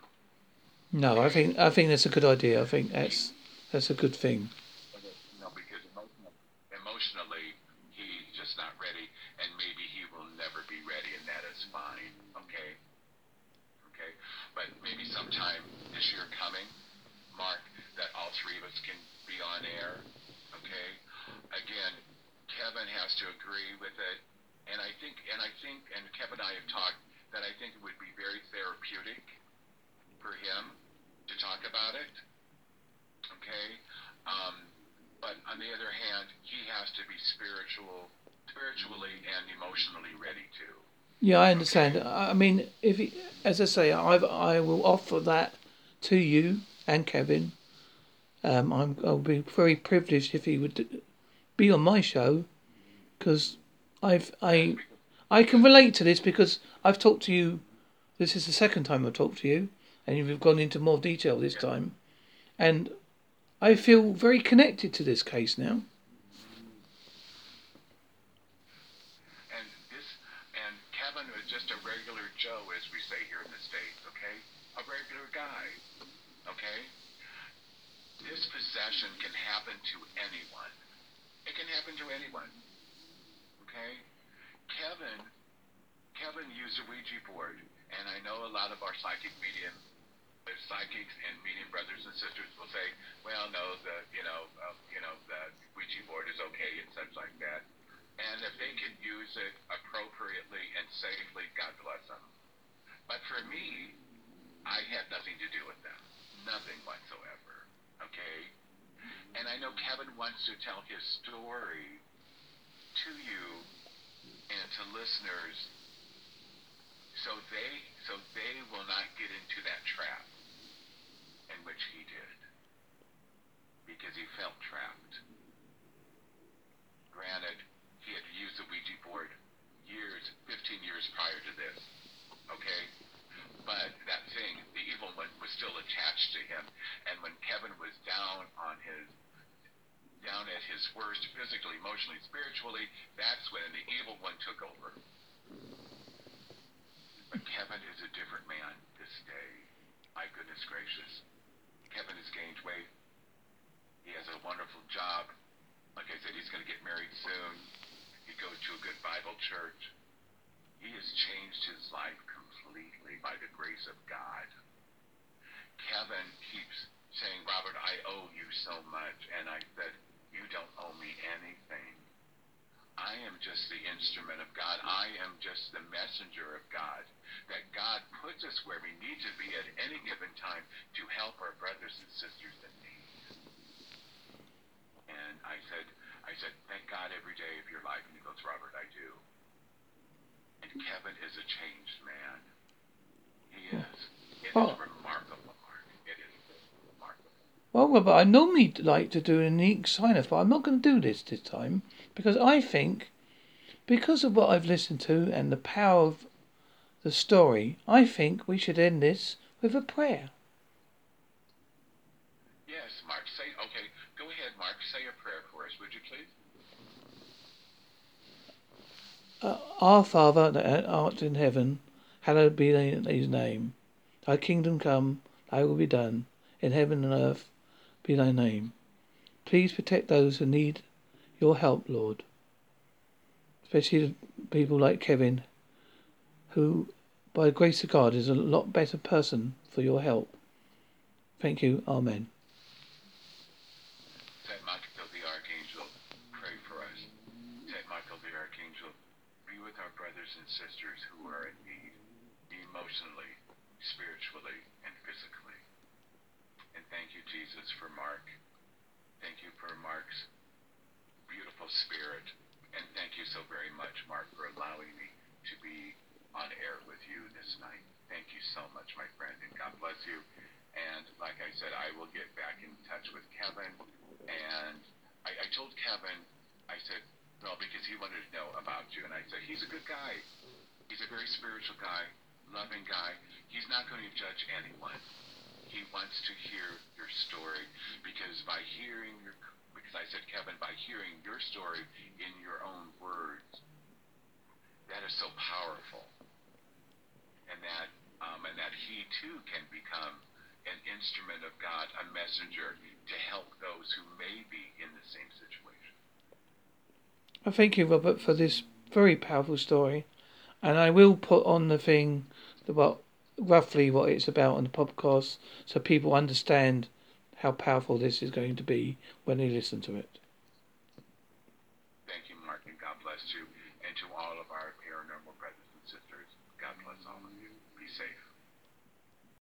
No, I think I think that's a good idea. I think that's that's a good thing. No, because emotionally he's just not ready, and maybe he will never be ready, and that is fine. Okay, okay, but maybe sometime this year coming, Mark, that all three of us can be on air. Okay, again, Kevin has to agree with it. And I think, and I think, and Kevin and I have talked that I think it would be very therapeutic for him to talk about it. Okay. Um, but on the other hand, he has to be spiritual, spiritually and emotionally ready too. Yeah, I understand. Okay. I mean, if he, as I say, I I will offer that to you and Kevin. Um, I'm, I'll be very privileged if he would be on my show because I've I I can relate to this because I've talked to you. This is the second time I've talked to you, and you've gone into more detail this time, and I feel very connected to this case now. And this and Kevin was just a regular Joe, as we say here in the states. Okay, a regular guy. Okay. This possession can happen to anyone. It can happen to anyone. Okay? Kevin Kevin used a Ouija board, and I know a lot of our psychic medium psychics and medium brothers and sisters will say, well, no, the you know uh, you know the Ouija board is okay and such like that. And if they can use it appropriately and safely, God bless them. But for me, I had nothing to do with them, nothing whatsoever. Okay. And I know Kevin wants to tell his story to you and to listeners so they so they will not get into that trap in which he did because he felt trapped. Granted, he had used the Ouija board years, 15 years prior to this. Okay? But that thing, the evil one, was still attached to him. And when Kevin was down on his down at his worst, physically, emotionally, spiritually, that's when the evil one took over. But Kevin is a different man this day. My goodness gracious. Kevin has gained weight. He has a wonderful job. Like I said, he's going to get married soon. He goes to a good Bible church. He has changed his life completely by the grace of God. Kevin keeps saying, Robert, I owe you so much. And I said, You don't owe me anything. I am just the instrument of God. I am just the messenger of God. That God puts us where we need to be at any given time to help our brothers and sisters in need. And I said, I said, thank God every day of your life. And he goes, Robert, I do. And Kevin is a changed man. He is. It Oh. is remarkable, Mark. It is remarkable. Well, Robert, I normally like to do a unique sign off, but I'm not going to do this this time because I think, because of what I've listened to and the power of the story, I think we should end this with a prayer. Yes, Mark. Say, okay, go ahead, Mark. Say a prayer for us, would you please? Uh, Our Father that art in heaven, hallowed be thy thy name. Thy kingdom come, thy will be done, in heaven and earth be thy name. Please protect those who need your help, Lord. Especially people like Kevin, who, by the grace of God, is a lot better person for your help. Thank you. Amen. Saint Michael the Archangel, pray for us. Saint Michael the Archangel, be with our brothers and sisters who are in need, emotionally, spiritually, and physically. And thank you, Jesus, for Mark. Thank you for Mark's beautiful spirit. And thank you so very much, Mark, for allowing me to be on air with you this night. Thank you so much, my friend, and God bless you. And like I said, I will get back in touch with Kevin. And I, I told Kevin, I said, well, because he wanted to know about you. And I said, he's a good guy. He's a very spiritual guy, loving guy. He's not going to judge anyone. He wants to hear your story because by hearing your, because I said, Kevin, by hearing your story in your own words, that is so powerful. And that, um, and that he too can become an instrument of God, a messenger to help those who may be in the same situation. I thank you, Robert, for this very powerful story, and I will put on the thing about roughly what it's about on the podcast, so people understand how powerful this is going to be when they listen to it.